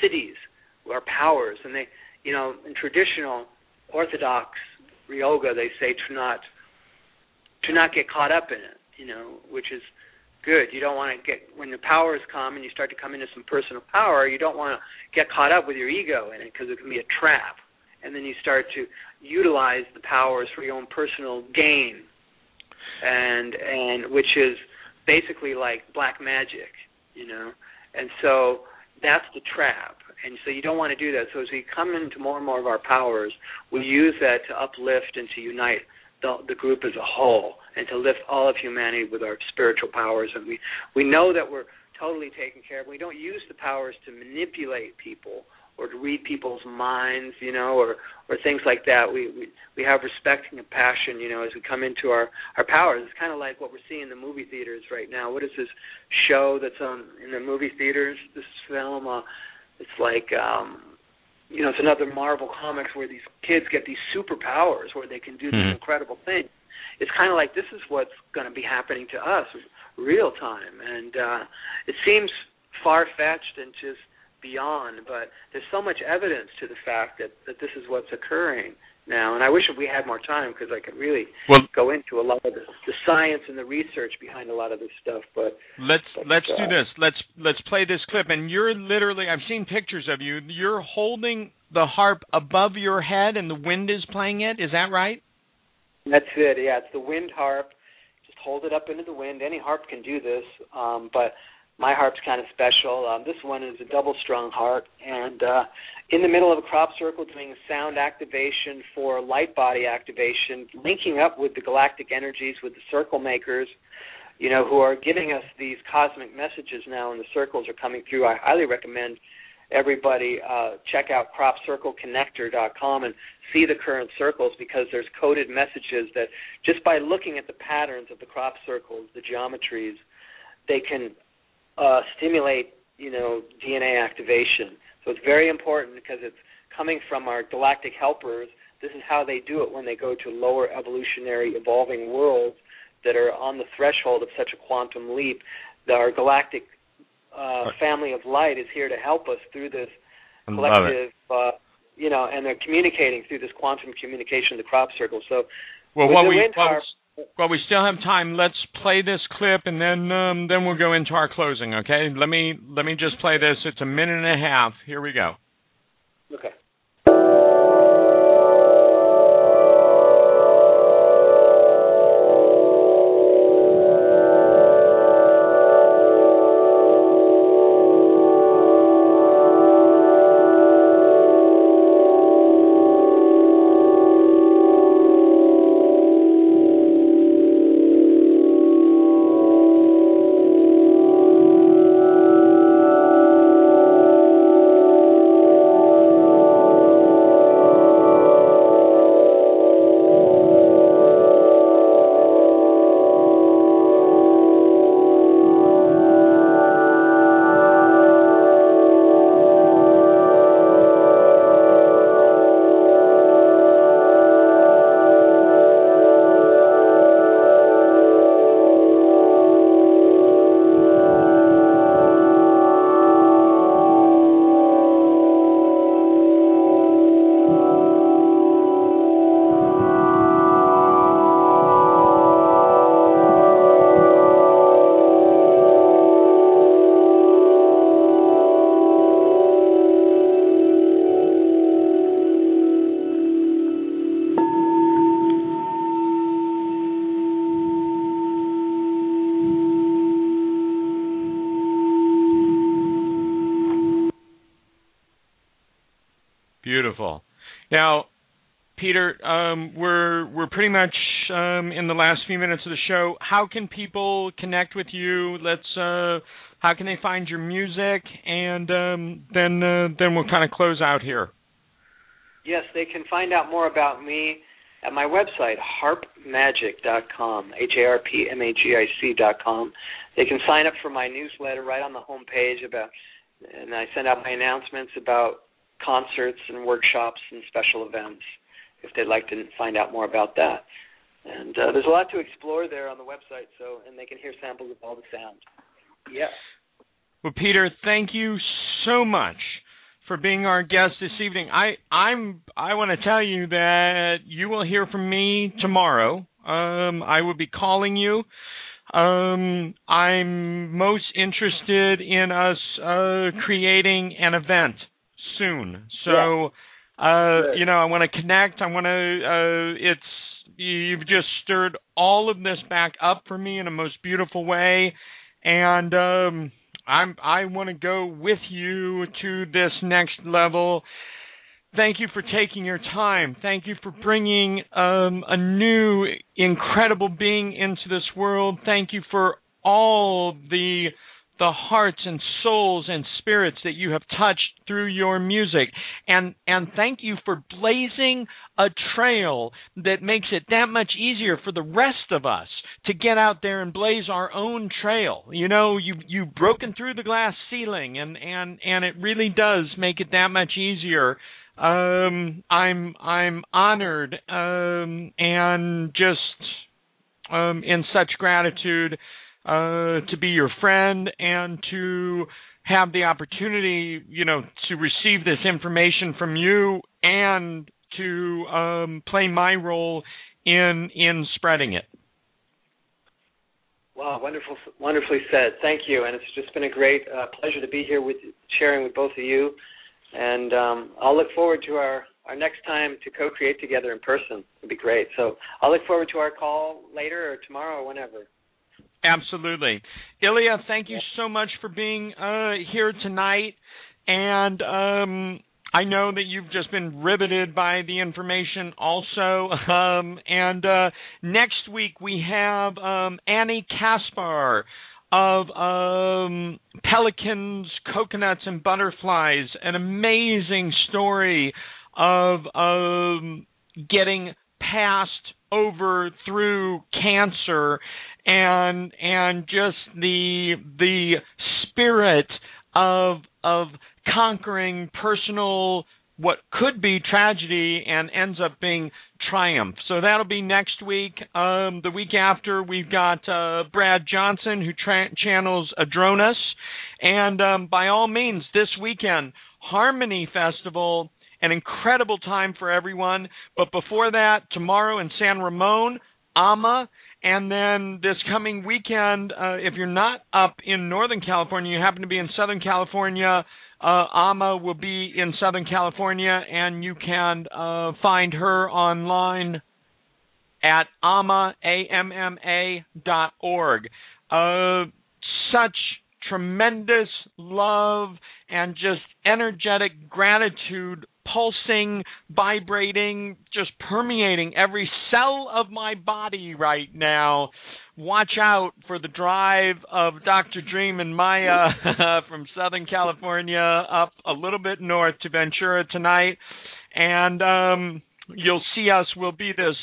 Speaker 1: siddhis, are powers, and they, you know, in traditional orthodox yoga, they say to not to not get caught up in it, you know, which is good. You don't want to get when the powers come and you start to come into some personal power. You don't want to get caught up with your ego in it because it can be a trap. And then you start to utilize the powers for your own personal gain, and and which is basically like black magic, you know. And so that's the trap. And so you don't want to do that. So as we come into more and more of our powers, we use that to uplift and to unite the, the group as a whole and to lift all of humanity with our spiritual powers. And we, we know that we're totally taken care of. We don't use the powers to manipulate people or to read people's minds, you know, or or things like that. We we we have respect and compassion, you know, as we come into our our powers. It's kind of like what we're seeing in the movie theaters right now. What is this show that's on in the movie theaters? This film, uh, it's like um you know, it's another Marvel comics where these kids get these superpowers where they can do these mm-hmm. incredible things. It's kind of like this is what's going to be happening to us real time, and uh, it seems far fetched and just beyond, but there's so much evidence to the fact that that this is what's occurring now. And I wish we had more time because I could really well, go into a lot of the, the, science and the research behind a lot of this stuff. But
Speaker 3: let's
Speaker 1: but,
Speaker 3: let's
Speaker 1: uh,
Speaker 3: do this. Let's let's play this clip. And you're literally I've seen pictures of you. You're holding the harp above your head, and the wind is playing it. Is that right?
Speaker 1: That's it. Yeah, it's the wind harp. Just hold it up into the wind. Any harp can do this, um, but my harp's kind of special. Um, this one is a double strung harp, and uh, in the middle of a crop circle, doing sound activation for light body activation, linking up with the galactic energies, with the circle makers, you know, who are giving us these cosmic messages now, and the circles are coming through. I highly recommend everybody uh, check out cropcircleconnector.com and see the current circles because there's coded messages that just by looking at the patterns of the crop circles, the geometries, they can uh, stimulate, you know, DNA activation. So it's very important because it's coming from our galactic helpers. This is how they do it when they go to lower evolutionary evolving worlds that are on the threshold of such a quantum leap. That Our galactic uh, family of light is here to help us through this collective, uh, you know, and they're communicating through this quantum communication, the crop circle. So,
Speaker 3: well, what we, what, well, we still have time. Let's play this clip, and then um, then we'll go into our closing. Okay? Let me let me just play this. It's a minute and a half. Here we go.
Speaker 1: Okay.
Speaker 3: Pretty much um, in the last few minutes of the show. How can people connect with you? Let's. Uh, how can they find your music? And um, then uh, then we'll kind of close out here.
Speaker 1: Yes, they can find out more about me at my website, harpmagic.com, H-A-R-P-M-A-G-I-C.com. They can sign up for my newsletter right on the home page about, and I send out my announcements about concerts and workshops and special events if they'd like to find out more about that. And uh, there's a lot to explore there on the website, so and they can hear samples of all the sound. Yeah.
Speaker 3: Well, Peter, thank you so much for being our guest this evening. I I'm I want to tell you that you will hear from me tomorrow. Um, I will be calling you. Um, I'm most interested in us uh, creating an event soon. So, uh, you know, I want to connect. I want to. Uh, it's you've just stirred all of this back up for me in a most beautiful way, and um, I'm I want to go with you to this next level. Thank you for taking your time. Thank you for bringing um, a new, incredible being into this world. Thank you for all the the hearts and souls and spirits that you have touched through your music and and thank you for blazing a trail that makes it that much easier for the rest of us to get out there and blaze our own trail. You know, you you've broken through the glass ceiling and and and it really does make it that much easier. Um I'm I'm honored um and just um in such gratitude uh to be your friend and to have the opportunity, you know, to receive this information from you and to um play my role in in spreading it.
Speaker 1: Wow, wonderful, wonderfully said. Thank you, and it's just been a great uh, pleasure to be here with sharing with both of you. And um, I'll look forward to our our next time to co-create together in person. It'd be great. So I'll look forward to our call later or tomorrow or whenever.
Speaker 3: Absolutely, Ilya. Thank you so much for being uh, here tonight. And um, I know that you've just been riveted by the information also. *laughs* Um, and uh, next week we have um, Annie Kaspar of um, pelicans, coconuts, and butterflies. An amazing story of um, getting past over through cancer and and just the the spirit of of conquering personal what could be tragedy and ends up being triumph. So that'll be next week. Um, the week after, we've got uh, Brad Johnson who tra- channels Adronis. And um, by all means, this weekend, Harmony Festival, an incredible time for everyone. But before that, tomorrow in San Ramon, Amma. And then this coming weekend, uh, if you're not up in Northern California, you happen to be in Southern California, uh, Amma will be in Southern California, and you can uh, find her online at amma A-M-M-A dot org. Uh, such tremendous love and just energetic gratitude pulsing, vibrating, just permeating every cell of my body right now watch out for the drive of Dr. Dream and Maya *laughs* from Southern California up a little bit north to Ventura tonight, and um, you'll see us. We'll be this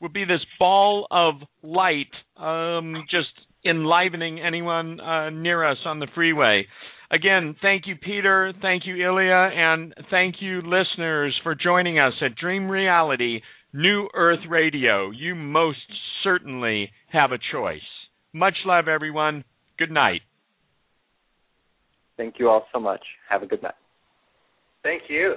Speaker 3: will be this ball of light, um, just enlivening anyone uh, near us on the freeway. Again, thank you, Peter. Thank you, Ilya, and thank you, listeners, for joining us at Dream Reality New Earth Radio. You most certainly have a choice. Much love, everyone. Good night.
Speaker 4: Thank you all so much. Have a good night.
Speaker 1: Thank you.